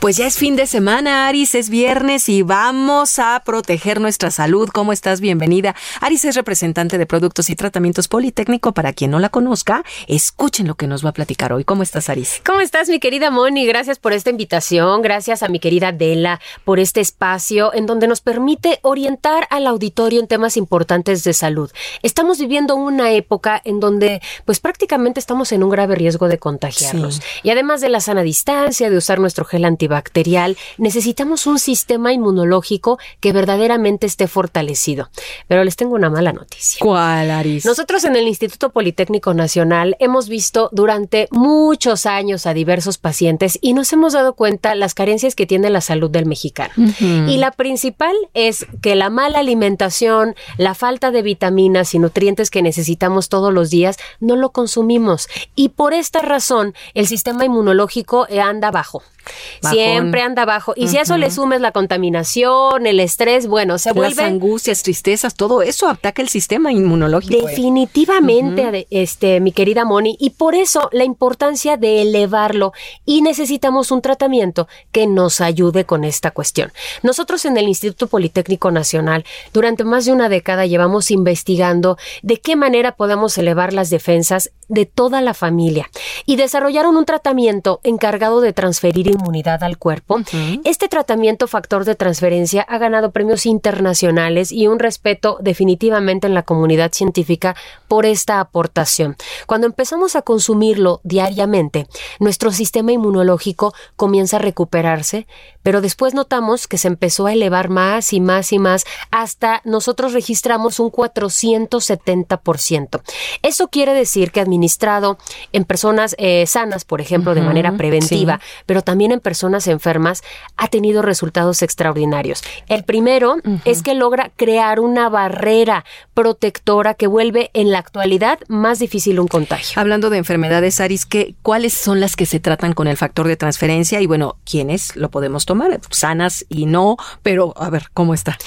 Pues ya es fin de semana, Aris, es viernes y vamos a proteger nuestra salud. ¿Cómo estás? Bienvenida. Aris es representante de Productos y Tratamientos Politécnico. Para quien no la conozca, escuchen lo que nos va a platicar hoy. ¿Cómo estás, Aris? ¿Cómo estás, mi querida Moni? Gracias por esta invitación, gracias a mi querida Dela por este espacio en donde nos permite orientar al auditorio en temas importantes de salud. Estamos viviendo una época en donde pues prácticamente estamos en un grave riesgo de contagiarnos. Sí. Y además de la sana distancia, de usar nuestro gel antibacterial, necesitamos un sistema inmunológico que verdaderamente esté fortalecido. Pero les tengo una mala noticia. ¿Cuál, Aris? Nosotros en el Instituto Politécnico Nacional hemos visto durante muchos años a diversos pacientes y nos hemos dado cuenta las carencias que tiene la salud del mexicano. Y la principal es que la mala alimentación, la falta de vitaminas y nutrientes que necesitamos todos los días, no lo consumimos. Y por esta razón, el sistema inmunológico anda bajo. Bajón. Siempre anda bajo. Y si a eso le sumes la contaminación, el estrés, bueno, se Las vuelve angustias, tristezas, todo eso ataca el sistema inmunológico. Definitivamente, Ujú. ade- este, mi querida Moni, y por eso la importancia de elevarlo y necesitamos un tratamiento que nos ayude con esta cuestión. Nosotros en el Instituto Politécnico Nacional durante más de una década llevamos investigando de qué manera podemos elevar las defensas de toda la familia y desarrollaron un tratamiento encargado de transferir inmunidad al cuerpo. Este tratamiento factor de transferencia ha ganado premios internacionales y un respeto definitivamente en la comunidad científica por esta aportación. Cuando empezamos a consumirlo diariamente, nuestro sistema inmunológico comienza a recuperarse, pero después notamos que se empezó a elevar más y más y más hasta nosotros registramos un 470%. Eso quiere decir que administrado en personas eh, sanas, por ejemplo, de manera preventiva, sí. pero también en personas enfermas, ha tenido resultados extraordinarios. El primero es que logra crear una barrera protectora que vuelve en la actualidad más difícil un contagio. Hablando de enfermedades, Aris, ¿qué, ¿cuáles son las que se tratan con el factor de transferencia? Y bueno, ¿quiénes lo podemos tomar? Sanas y no, pero a ver, ¿cómo está?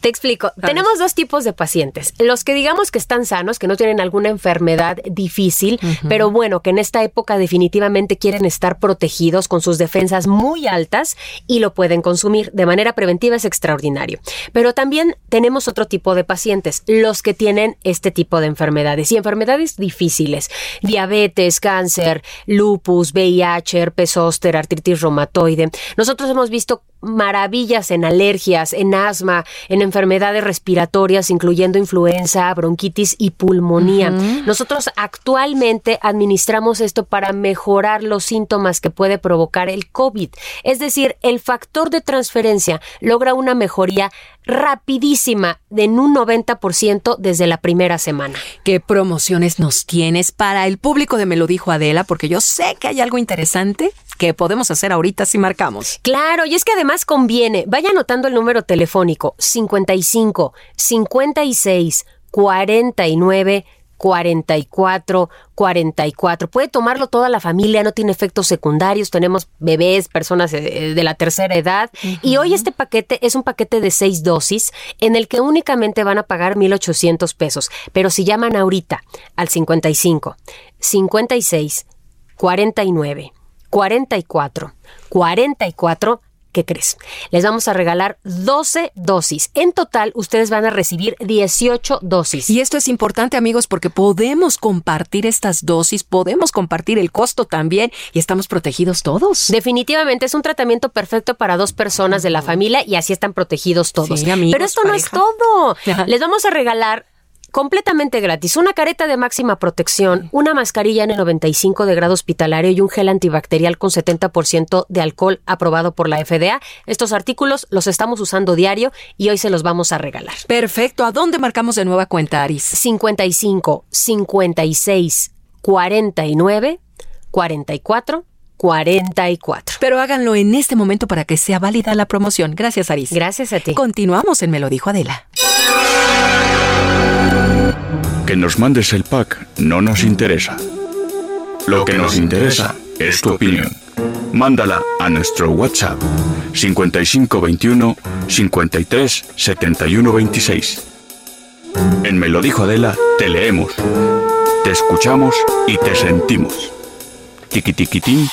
Te explico. Tenemos dos tipos de pacientes. Los que digamos que están sanos, que no tienen alguna enfermedad difícil, pero bueno, que en esta época definitivamente quieren estar protegidos con sus defensas muy altas y lo pueden consumir de manera preventiva es extraordinario. Pero también tenemos otro tipo de pacientes, los que tienen este tipo de enfermedades y enfermedades difíciles, diabetes, cáncer, lupus, VIH, herpes zóster, artritis reumatoide. Nosotros hemos visto maravillas en alergias, en asma, en enfermedades respiratorias, incluyendo influenza, bronquitis y pulmonía. Nosotros actualmente administramos esto para mejorar los síntomas que puede provocar el COVID. Es decir, el factor de transferencia logra una mejoría rapidísima de en un 90% desde la primera semana. ¿Qué promociones nos tienes para el público de Me lo dijo Adela? Porque yo sé que hay algo interesante que podemos hacer ahorita si marcamos. Claro, y es que además conviene. Vaya anotando el número telefónico 55 56 49 44, 44. Puede tomarlo toda la familia, no tiene efectos secundarios. Tenemos bebés, personas eh, de la tercera edad. Y hoy este paquete es un paquete de seis dosis en el que únicamente van a pagar 1,800 pesos. Pero si llaman ahorita al 55, 56, 49, 44, 44, ¿qué crees? Les vamos a regalar 12 dosis. En total, ustedes van a recibir 18 dosis. Y esto es importante, amigos, porque podemos compartir estas dosis, podemos compartir el costo también y estamos protegidos todos. Definitivamente es un tratamiento perfecto para dos personas de la familia y así están protegidos todos. Sí, amigos, Pero esto no es todo. [LAUGHS] Les vamos a regalar completamente gratis. Una careta de máxima protección, una mascarilla N95 de grado hospitalario y un gel antibacterial con 70% de alcohol aprobado por la FDA. Estos artículos los estamos usando diario y hoy se los vamos a regalar. Perfecto. ¿A dónde marcamos de nueva cuenta, Aris? 55 56 49 44 44. Pero háganlo en este momento para que sea válida la promoción. Gracias, Aris. Gracias a ti. Continuamos en Me lo dijo Adela. Que nos mandes el pack no nos interesa. Lo que nos interesa es tu opinión. Mándala a nuestro WhatsApp 5521 53 71 26. En Me lo dijo Adela te leemos, te escuchamos y te sentimos. Tiki tiquitín,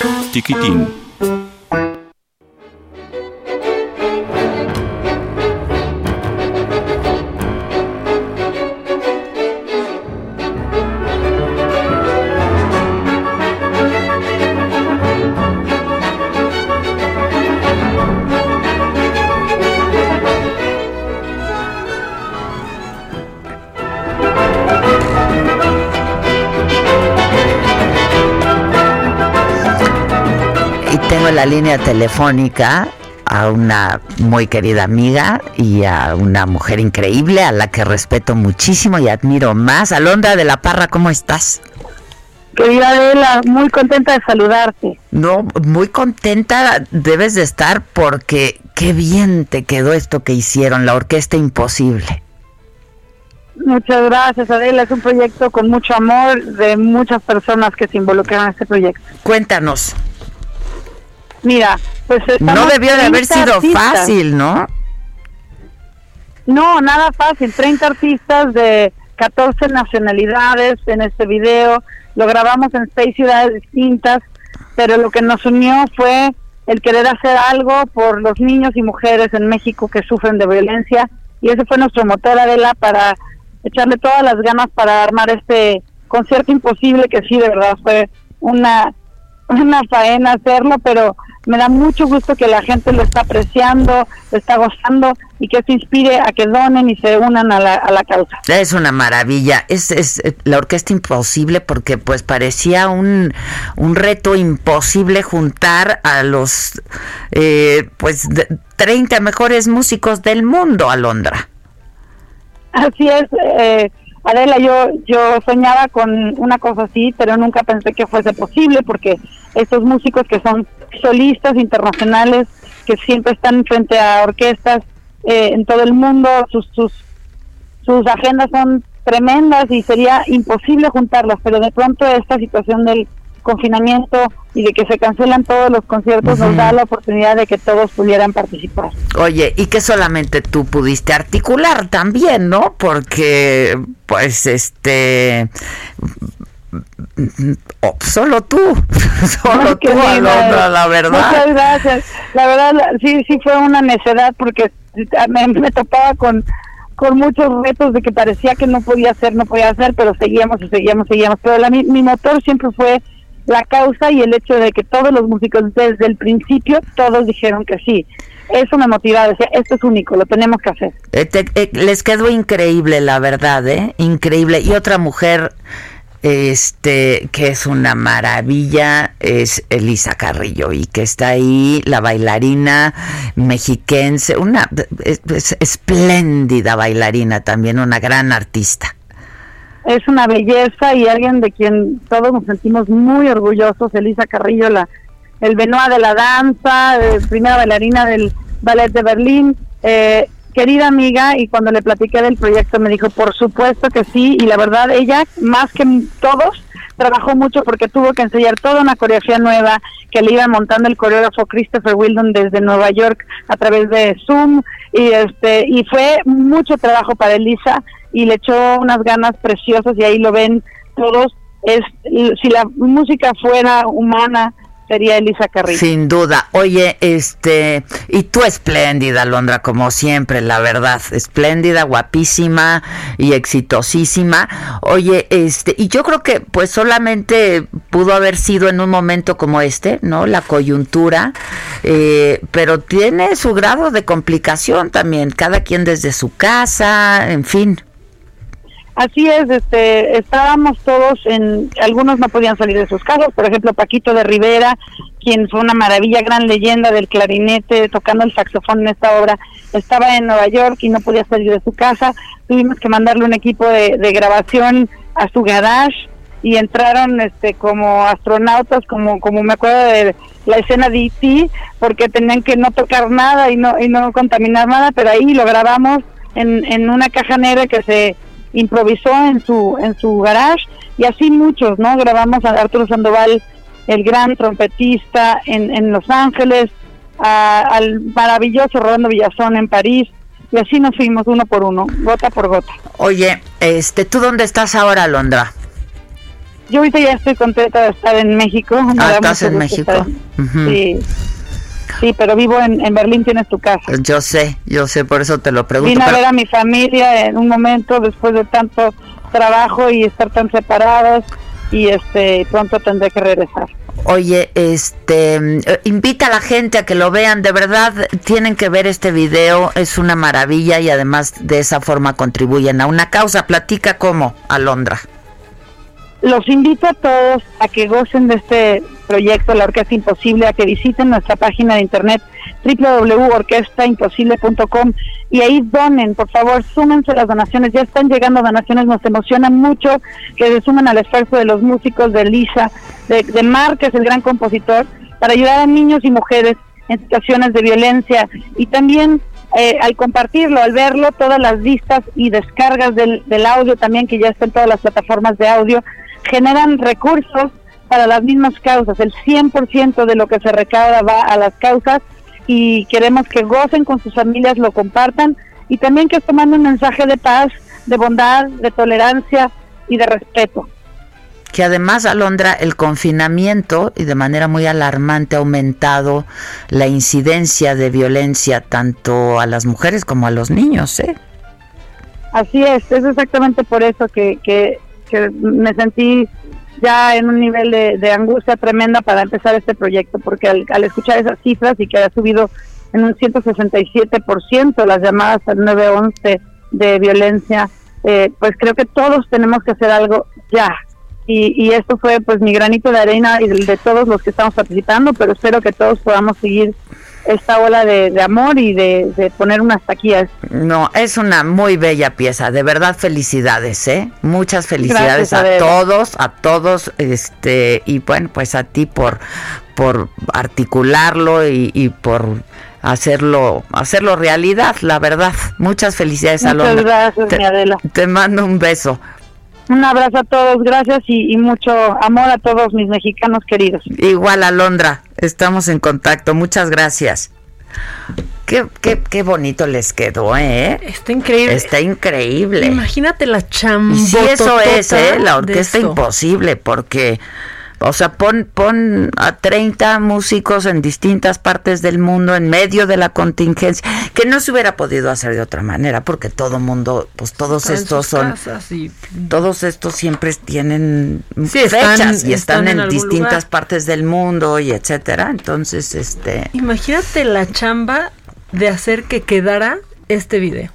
tengo en la línea telefónica a una muy querida amiga y a una mujer increíble a la que respeto muchísimo y admiro más. Alondra de la Parra, ¿cómo estás? Querida Adela, muy contenta de saludarte. No, muy contenta debes de estar porque qué bien te quedó esto que hicieron, la Orquesta Imposible. Muchas gracias, Adela. Es un proyecto con mucho amor de muchas personas que se involucran en este proyecto. Cuéntanos. Mira, pues No estamos debió de haber 30 sido artistas. fácil, ¿no? No, nada fácil. 30 artistas de 14 nacionalidades en este video. Lo grabamos en seis ciudades distintas, pero lo que nos unió fue el querer hacer algo por los niños y mujeres en México que sufren de violencia. Y ese fue nuestro motor, Adela, para echarle todas las ganas para armar este concierto imposible que sí, de verdad, fue una, una faena hacerlo, pero me da mucho gusto que la gente lo está apreciando, lo está gozando y que esto inspire a que donen y se unan a la, a la causa. Es una maravilla. Es, es eh, la orquesta imposible porque pues parecía un, un reto imposible juntar a los eh, pues de- 30 mejores músicos del mundo, Alondra. Así es, eh, Adela, yo, yo soñaba con una cosa así, pero nunca pensé que fuese posible porque estos músicos que son solistas internacionales, que siempre están frente a orquestas eh, en todo el mundo, sus, sus, sus agendas son tremendas y sería imposible juntarlas, pero de pronto esta situación del confinamiento y de que se cancelan todos los conciertos nos da la oportunidad de que todos pudieran participar. Oye, y que solamente tú pudiste articular también, ¿no? Porque, pues, este... oh, solo tú, [LAUGHS] solo tú, Alondra, la verdad. Muchas gracias. La verdad, sí, sí fue una necedad porque me, me topaba con, con muchos retos de que parecía que no podía hacer, no podía hacer, pero seguíamos y seguíamos, seguíamos. Pero la, mi, mi motor siempre fue la causa y el hecho de que todos los músicos desde el principio, todos dijeron que sí. Eso me motivaba, decía, esto es único, lo tenemos que hacer. Eh, te- eh, les quedó increíble, la verdad, ¿eh? Increíble. Y otra mujer, este, que es una maravilla, es Elisa Carrillo, y que está ahí, la bailarina mexiquense, una es- es espléndida bailarina también, una gran artista. Es una belleza y alguien de quien todos nos sentimos muy orgullosos, Elisa Carrillo, la, el Benoit de la danza, eh, primera bailarina del Ballet de Berlín. Eh, querida amiga, y cuando le platiqué del proyecto me dijo, por supuesto que sí, y la verdad ella, más que todos, trabajó mucho porque tuvo que ensayar toda una coreografía nueva que le iba montando el coreógrafo Christopher Wildon desde Nueva York a través de Zoom y este y fue mucho trabajo para Elisa y le echó unas ganas preciosas y ahí lo ven todos es si la música fuera humana sería Elisa Carrillo. Sin duda. Oye, este, y tú espléndida, Londra, como siempre, la verdad. Espléndida, guapísima y exitosísima. Oye, este, y yo creo que pues solamente pudo haber sido en un momento como este, ¿no? La coyuntura, eh, pero tiene su grado de complicación también, cada quien desde su casa, en fin. Así es, este, estábamos todos en, algunos no podían salir de sus casas, por ejemplo Paquito de Rivera, quien fue una maravilla, gran leyenda del clarinete, tocando el saxofón en esta obra, estaba en Nueva York y no podía salir de su casa, tuvimos que mandarle un equipo de, grabación a su garage y entraron este como astronautas, como como me acuerdo de la escena de E.T., porque tenían que no tocar nada y no y no contaminar nada, pero ahí lo grabamos en, en una caja negra que se improvisó en su en su garage y así muchos, ¿no? Grabamos a Arturo Sandoval, el gran trompetista en, en Los Ángeles, a- al maravilloso Rolando Villazón en París y así nos fuimos uno por uno, gota por gota. Oye, este, ¿tú dónde estás ahora, Londra? Yo ahorita ya estoy contenta de estar en México. me Ah, ¿estás en México? Sí. Sí, pero vivo en, en Berlín, tienes tu casa. Yo sé, yo sé, por eso te lo pregunto. Vine a ver a mi familia en un momento después de tanto trabajo y estar tan separados y este pronto tendré que regresar. Oye, este, eh, invita a la gente a que lo vean, de verdad tienen que ver este video, es una maravilla y además de esa forma contribuyen a una causa. Platica cómo, Alondra. Los invito a todos a que gocen de este proyecto, La Orquesta Imposible, a que visiten nuestra página de internet www.orquestaimposible.com y ahí donen, por favor, súmense las donaciones, ya están llegando donaciones, nos emociona mucho que se sumen al esfuerzo de los músicos, de Lisa, de, de Mar, que es el gran compositor, para ayudar a niños y mujeres en situaciones de violencia y también eh, al compartirlo, al verlo, todas las vistas y descargas del, del audio también, que ya está en todas las plataformas de audio, generan recursos para las mismas causas. El 100% de lo que se recauda va a las causas y queremos que gocen con sus familias, lo compartan y también que esto mande un mensaje de paz, de bondad, de tolerancia y de respeto. Que además, Alondra, el confinamiento y de manera muy alarmante ha aumentado la incidencia de violencia tanto a las mujeres como a los niños, ¿eh? Así es, es exactamente por eso que, que, que me sentí ya en un nivel de, angustia tremenda para empezar este proyecto, porque al, escuchar esas cifras y que ha subido en un 167% las llamadas al 911 de violencia, eh, pues creo que todos tenemos que hacer algo ya. Y, y esto fue pues mi granito de arena y de, de todos los que estamos participando, pero espero que todos podamos seguir esta ola de, de amor y de, de poner una hasta aquí a esto. No, es una muy bella pieza, de verdad felicidades, ¿eh? Muchas felicidades Gracias, a todos, a todos, este, y bueno, pues a ti por, por articularlo y, y por hacerlo, hacerlo realidad, la verdad. Muchas felicidades, Muchas Alondra. gracias, te, mi Adela. te mando un beso. Un abrazo a todos, gracias y, y mucho amor a todos mis mexicanos queridos. Igual, Alondra, estamos en contacto. Muchas gracias. Qué, qué, qué bonito les quedó, ¿eh? Está increíble. Está increíble. Imagínate la chamba. Y si eso es, ¿eh? La orquesta imposible, porque O sea, pon, pon a 30 músicos en distintas partes del mundo en medio de la contingencia, que no se hubiera podido hacer de otra manera, porque todo mundo, pues todos Está estos son, y- todos estos siempre tienen Sí, están- fechas y están, están en distintas lugar. partes del mundo y etcétera. Entonces, este, Imagínate la chamba de hacer que quedara este video.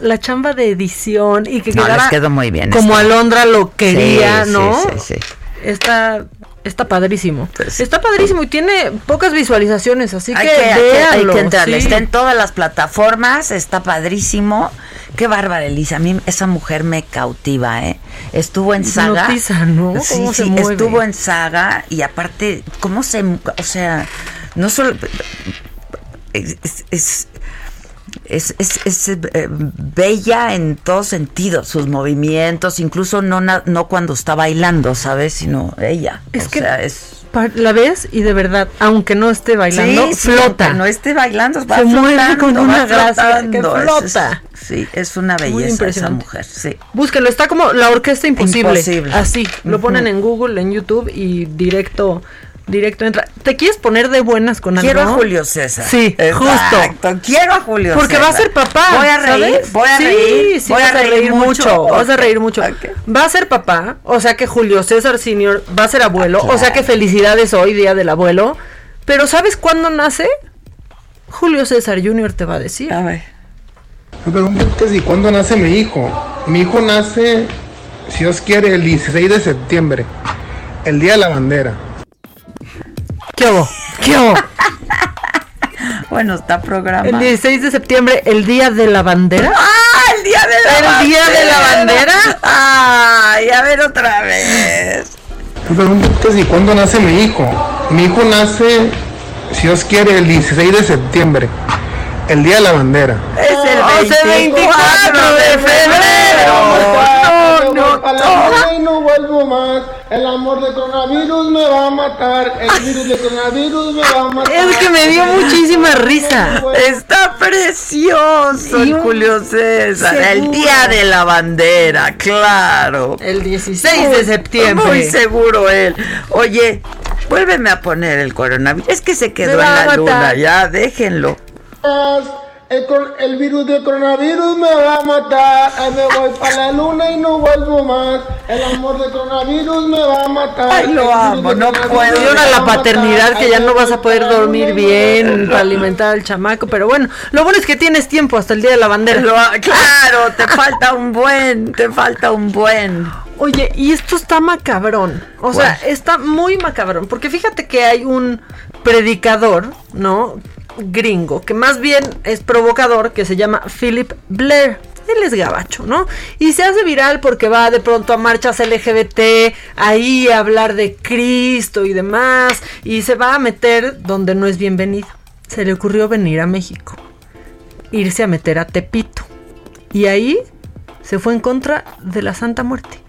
La chamba de edición y que No, quedara les quedó muy bien como esto. Alondra lo quería, Sí, ¿no? sí, sí, sí. Está está padrísimo. Está padrísimo y tiene pocas visualizaciones, así hay que, que, hay que- entrarle. sí. Está en todas las plataformas, está padrísimo. Qué bárbara, Elisa. A mí esa mujer me cautiva, ¿eh? Estuvo en saga. ¿no? Sí, sí, mueve. estuvo en saga y aparte, ¿cómo se. O sea, no solo. Es. es es, es- es, eh, bella en todos sentidos, sus movimientos, incluso no, no cuando está bailando, ¿sabes? Sino ella. Es o que sea, es la ves y de verdad, aunque no esté bailando, Sí, sí, flota. aunque no esté bailando, va Se mueve flotando, con va una gracia que flota. es- sí, es una belleza esa mujer, sí. Búsquenlo, está como la orquesta imposible. Imposible. Así, lo ponen en Google, en YouTube y directo, directo entra. ¿Te quieres poner de buenas con algo? Quiero a Julio César. Sí, Exacto, justo. Quiero a Julio Porque César. va a ser papá. Voy a reír, ¿sabes? voy a sí, reír, sí, voy a reír mucho. Vas a reír mucho. Va a ser papá, o sea que Julio César Senior va a ser abuelo, o sea que felicidades hoy, día del abuelo. Pero ¿sabes cuándo nace? Julio César Junior te va a decir. A ver. Me pregunto que si cuándo nace mi hijo. Mi hijo nace, si Dios quiere, el 16 de septiembre, el día de la bandera. ¿Qué hubo? ¿Qué hubo? Bueno, está programa. El 16 de septiembre, el día de la bandera. ¡Ah! El día de la ¿El bandera. día de la bandera? ¡Ay! A ver otra vez. Si cuándo nace mi hijo. Mi hijo nace, si Dios quiere, el 16 de septiembre, el día de la bandera. Es el Oh, es el 24 de febrero. No, no, no. No vuelvo más. El amor de coronavirus me va a matar. El virus de coronavirus me va a matar. Es que me dio muchísima risa. Está precioso el Julio César. El día de la bandera, claro. El 16 de septiembre. Muy seguro él. Oye, vuélveme a poner el coronavirus. Es que se quedó Me en la luna, ya, déjenlo. El, virus de coronavirus me va a matar. Ay, me voy para la luna y no vuelvo más. El amor de coronavirus me va a matar. Ay, lo amo, no puedo. a la paternidad que Ay, ya no vas a poder dormir bien para alimentar al chamaco, pero bueno, lo bueno es que tienes tiempo hasta el día de la bandera. Lo- claro, te falta un buen, te falta un buen. Oye, y esto está macabrón. O sea, está muy macabrón. Porque fíjate que hay un predicador, ¿no? Gringo, que más bien es provocador, que se llama Philip Blair. Él es gabacho, ¿no? Y se hace viral porque va de pronto a marchas LGBT, ahí a hablar de Cristo y demás, y se va a meter donde no es bienvenido. Se le ocurrió venir a México, irse a meter a Tepito. Y ahí se fue en contra de la Santa Muerte.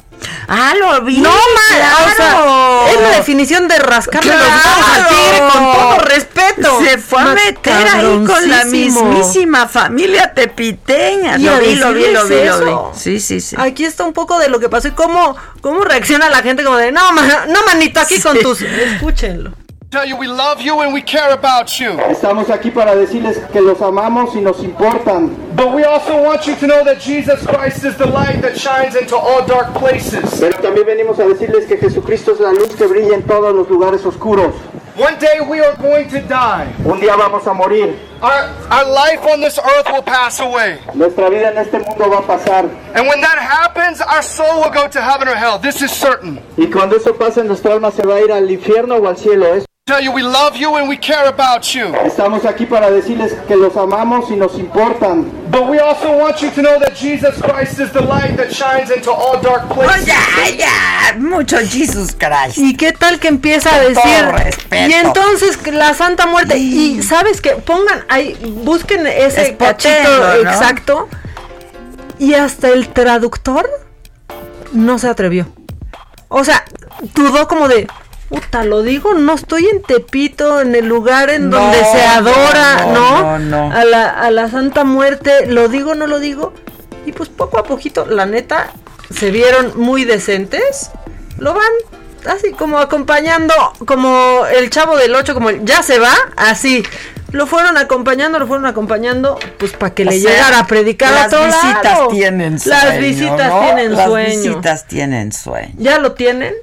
Ah, lo vi. No, ma, o claro. sea, es la definición de rascarle los huevos al tigre con todo respeto. Se fue a meter ahí con la mismísima familia tepiteña. Lo vi, lo vi, lo vi, lo vi. Sí, sí, sí. Aquí está un poco de lo que pasó y cómo, cómo reacciona la gente como de, no, ma- no manito, aquí con tus... Escúchenlo. Tell you we love you and we care about you. Estamos aquí para decirles que los amamos y nos importan. But we also want you to know that Jesus Christ is the light that shines into all dark places. Pero también venimos a decirles que Jesucristo es la luz que brilla en todos los lugares oscuros. One day we are going to die. Un día vamos a morir. Our, our life on this earth will pass away. Nuestra vida en este mundo va a pasar. And when that happens, our soul will go to heaven or hell. This is certain. Y cuando eso pase, nuestra alma se va a ir al infierno o al cielo. Es- Tell you we love you and we care about you. Estamos aquí para decirles que los amamos y nos importan. But we also want you to know that Jesus Christ is the light that shines into all dark places. ya, ya, mucho Jesus Christ. ¿Y qué tal que empieza a Con decir? respeto. Y entonces la Santa Muerte. Y sabes que pongan ahí, busquen ese cachito ¿no? exacto. Y hasta el traductor no se atrevió. O sea, dudó como de. Puta, lo digo, no estoy en Tepito, en el lugar en No, donde se adora, no, ¿no? no, no. A, la, a la Santa Muerte, lo digo, no lo digo. Y pues poco a poquito, la neta, se vieron muy decentes. Lo van así como acompañando, como el chavo del 8, como el, ya se va, así. Lo fueron acompañando, lo fueron acompañando, pues para que O le sea, llegara a predicar a las todo visitas lado. tienen sueño. Las visitas ¿no? tienen Las sueño. visitas tienen sueño. ¿Ya lo tienen?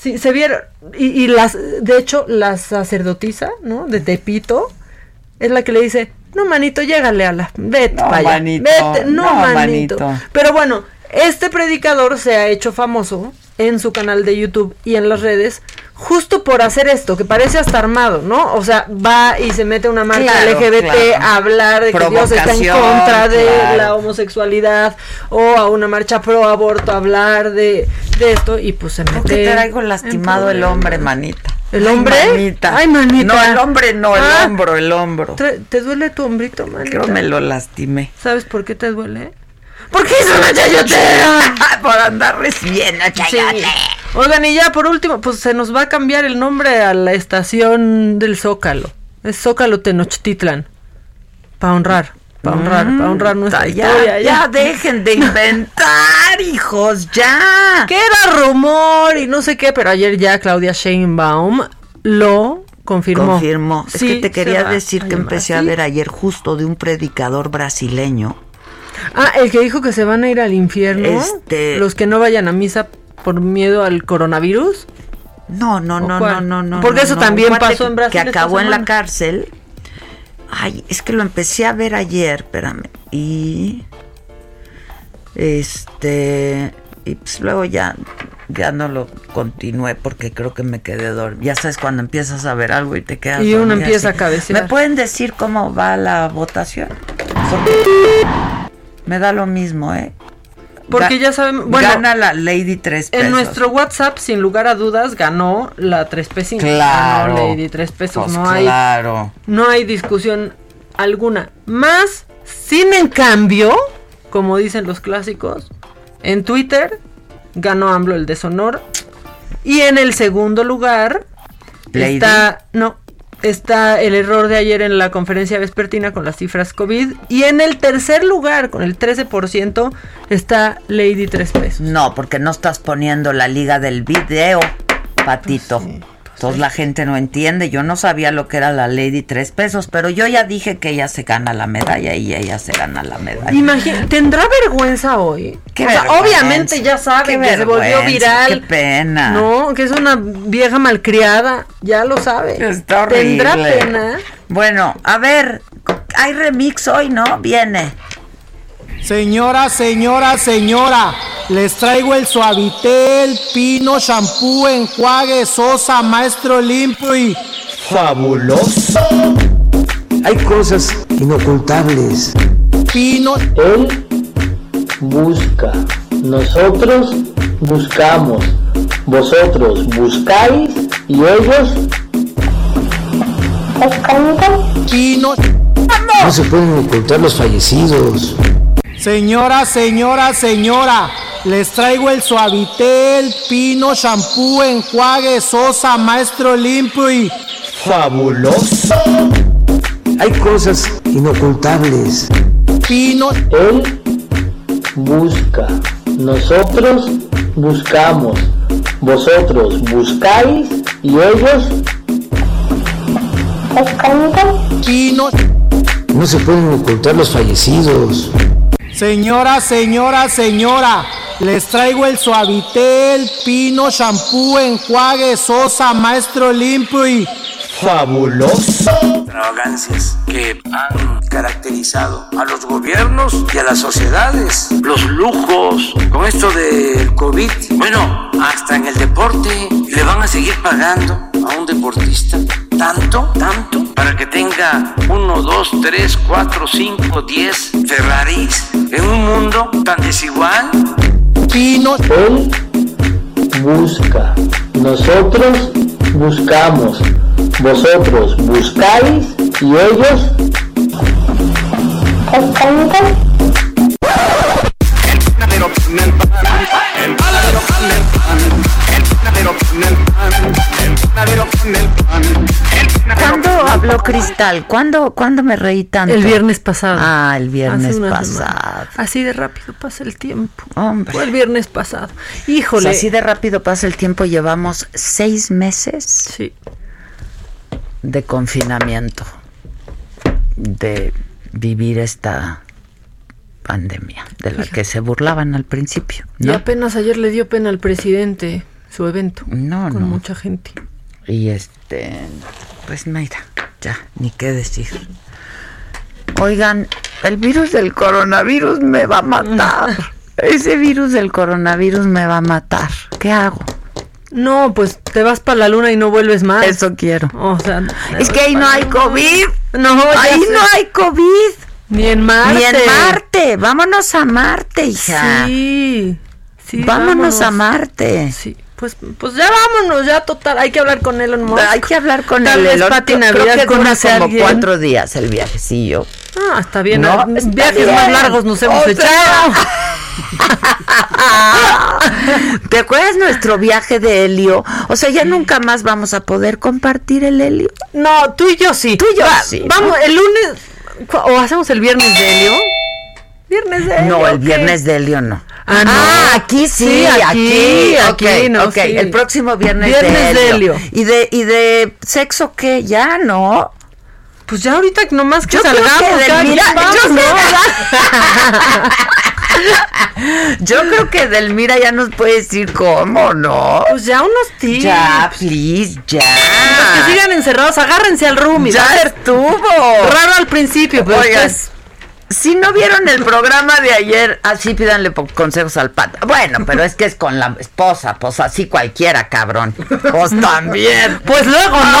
Sí, se vieron. Y, y las, de hecho, la sacerdotisa, ¿no? De Tepito, es la que le dice, no, manito, llégale a la... Vete No, manito, vete, no, no, manito. manito. Pero bueno, este predicador se ha hecho famoso en su canal de YouTube y en las redes justo por hacer esto, que parece hasta armado, ¿no? O sea, va y se mete una marcha Claro, LGBT claro. a hablar de que Dios está en contra de claro. la homosexualidad o a una marcha pro aborto a hablar de, de esto y pues se mete Que traigo lastimado el hombre, manita. ¿El Ay, hombre? manita. Ay, manita. No, el hombre no, el Ah. hombro, el hombro. ¿Te duele tu hombrito, manita? Creo me lo lastimé. ¿Sabes por qué te duele? Porque es una chayotea. [LAUGHS] por andar recibiendo chayote. Oigan, y ya por último, pues se nos va a cambiar el nombre a la estación del Zócalo. Es Zócalo Tenochtitlan. Para honrar, para honrar, Mm, para honrar nuestra ya, historia. ya dejen de [LAUGHS] inventar, hijos, ya. Que era rumor y no sé qué, pero ayer ya Claudia Sheinbaum lo confirmó. Confirmó. es Sí, que te quería decir que empecé a ver ayer justo de un predicador brasileño. Ah, el que dijo que se van a ir al infierno. Este- Los que no vayan a misa por miedo al coronavirus. No, no, ¿O no, no, no, no. Porque no, eso no. también pasó en Brasil Que acabó en la cárcel. Ay, es que lo empecé a ver ayer, espérame. Y. Este. Y pues luego ya. Ya no lo continué porque creo que me quedé dormido. Ya sabes cuando empiezas a ver algo y te quedas Y uno dormida empieza así. a cabecear. ¿Me pueden decir cómo va la votación? Porque me da lo mismo, ¿eh? Porque Ga- ya sabemos. Bueno, gana la Lady 3 pesos. en nuestro WhatsApp, sin lugar a dudas, ganó la 3 pesos. Claro. Ganó Lady 3 pesos. Pues no hay. claro. No hay discusión alguna. Más, sin en cambio, como dicen los clásicos, en Twitter ganó AMLO el deshonor. Y en el segundo lugar Lady. está. No. Está el error de ayer en la conferencia vespertina con las cifras COVID. Y en el tercer lugar, con el 13%, está Lady 3 pesos. No, porque no estás poniendo la liga del video, patito. Entonces la gente no entiende. Yo no sabía lo que era la Lady 3 pesos, pero yo ya dije que ella se gana la medalla y ella se gana la medalla. Imagina, ¿tendrá vergüenza hoy? Qué O sea, vergüenza, obviamente ya saben que se volvió viral. Qué pena. No, que es una vieja malcriada, ya lo sabe. Está horrible. ¿Tendrá pena? Bueno, a ver, hay remix hoy, ¿no? Viene. Señora, señora, señora, les traigo el Suavitel, Pino, Shampoo, Enjuague, Sosa, Maestro Limpio y fabuloso. Hay cosas inocultables. Pino. Él busca. Nosotros buscamos. Vosotros buscáis y ellos Pino. no se pueden ocultar los fallecidos. Señora, señora, señora, les traigo el Suavitel, Pino, Shampoo, Enjuague, Sosa, Maestro Limpio y fabuloso. Hay cosas inocultables. Pino. Él busca. Nosotros buscamos. Vosotros buscáis y ellos Pino. no se pueden ocultar los fallecidos. Señora, señora, señora, les traigo el Suavitel, Pino, Shampoo, Enjuague, Sosa, Maestro Limpio y fabuloso. Extravagancias que han caracterizado a los gobiernos y a las sociedades. Los lujos, con esto del COVID, bueno, hasta en el deporte le van a seguir pagando a un deportista tanto, tanto, para que tenga uno, dos, tres, cuatro, cinco, diez Ferraris en un mundo tan desigual. Pino. Él busca, nosotros buscamos, vosotros buscáis y ellos ¿Cuándo habló Cristal? ¿Cuándo, ¿Cuándo me reí tanto? El viernes pasado. Ah, el viernes pasado. semana. Así de rápido pasa el tiempo. Hombre. Fue el viernes pasado. Híjole. así de rápido pasa el tiempo. Llevamos seis meses Sí. De confinamiento, de vivir esta pandemia, de la que se burlaban al principio. Y apenas ayer le dio pena al presidente su evento. No, con no. mucha gente. Y este, pues mira, ya, ni qué decir. Oigan, el virus del coronavirus me va a matar. [LAUGHS] Ese virus del coronavirus me va a matar. ¿Qué hago? No, pues te vas para la luna y no vuelves más. Eso quiero. O sea, Es que ahí no hay COVID. No, ahí sé. no hay COVID. Ni en Marte. Ni en Marte. Vámonos a Marte, hija. Sí. sí vámonos, a Marte. Sí. Pues, pues ya vámonos, ya total. Hay que hablar con Elon Musk. Hay que hablar con Tal el vez Elon. Pati Creo- Navidad creo que dura como alguien. cuatro días el viajecillo. Ah, está bien. No, está Viajes bien. más largos nos hemos echado. [LAUGHS] ¿Te acuerdas nuestro viaje de helio? O sea, ya nunca más vamos a poder compartir el helio. No, tú y yo sí. Tú y yo Va- sí, ¿no? Vamos, el lunes. ¿O hacemos el viernes de Helio? ¿Viernes de Helio? No, el viernes de helio no. Ah, no. aquí sí, Sí, aquí, aquí, no, ok, sí. el próximo viernes, Viernes de, helio. ¿Y de, ¿Y de sexo qué? Ya, ¿no? Pues ya ahorita nomás que Yo creo salgamos. que quien vamos, yo ¿no? [LAUGHS] Yo creo que Delmira ya nos puede decir cómo, ¿no? Pues ya unos tips. Ya, please, ya. Los que sigan encerrados, agárrense al roomie. Ya estuvo. Raro al principio, pero Oigan, después- si no vieron el programa de ayer, así pídanle consejos al pata. Bueno, pero es que es con la esposa, pues así cualquiera, cabrón. Pues también. Pues luego no.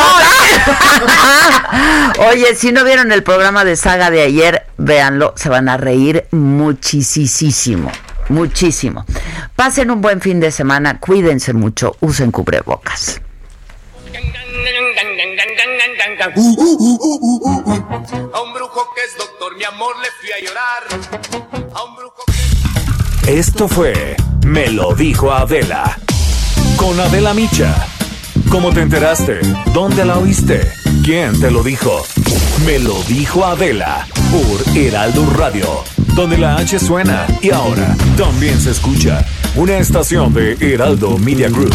[LAUGHS] Oye, si no vieron el programa de saga de ayer, véanlo, se van a reír muchísimo, muchísimo. Pasen un buen fin de semana, cuídense mucho, usen cubrebocas. A un brujo que es doctor, mi amor, le fui a llorar. A un brujo Esto fue Me lo dijo Adela. Con Adela Micha. ¿Cómo te enteraste? ¿Dónde la oíste? ¿Quién te lo dijo? Me lo dijo Adela por Heraldo Radio, donde la H suena y ahora también se escucha. Una estación de Heraldo Media Group.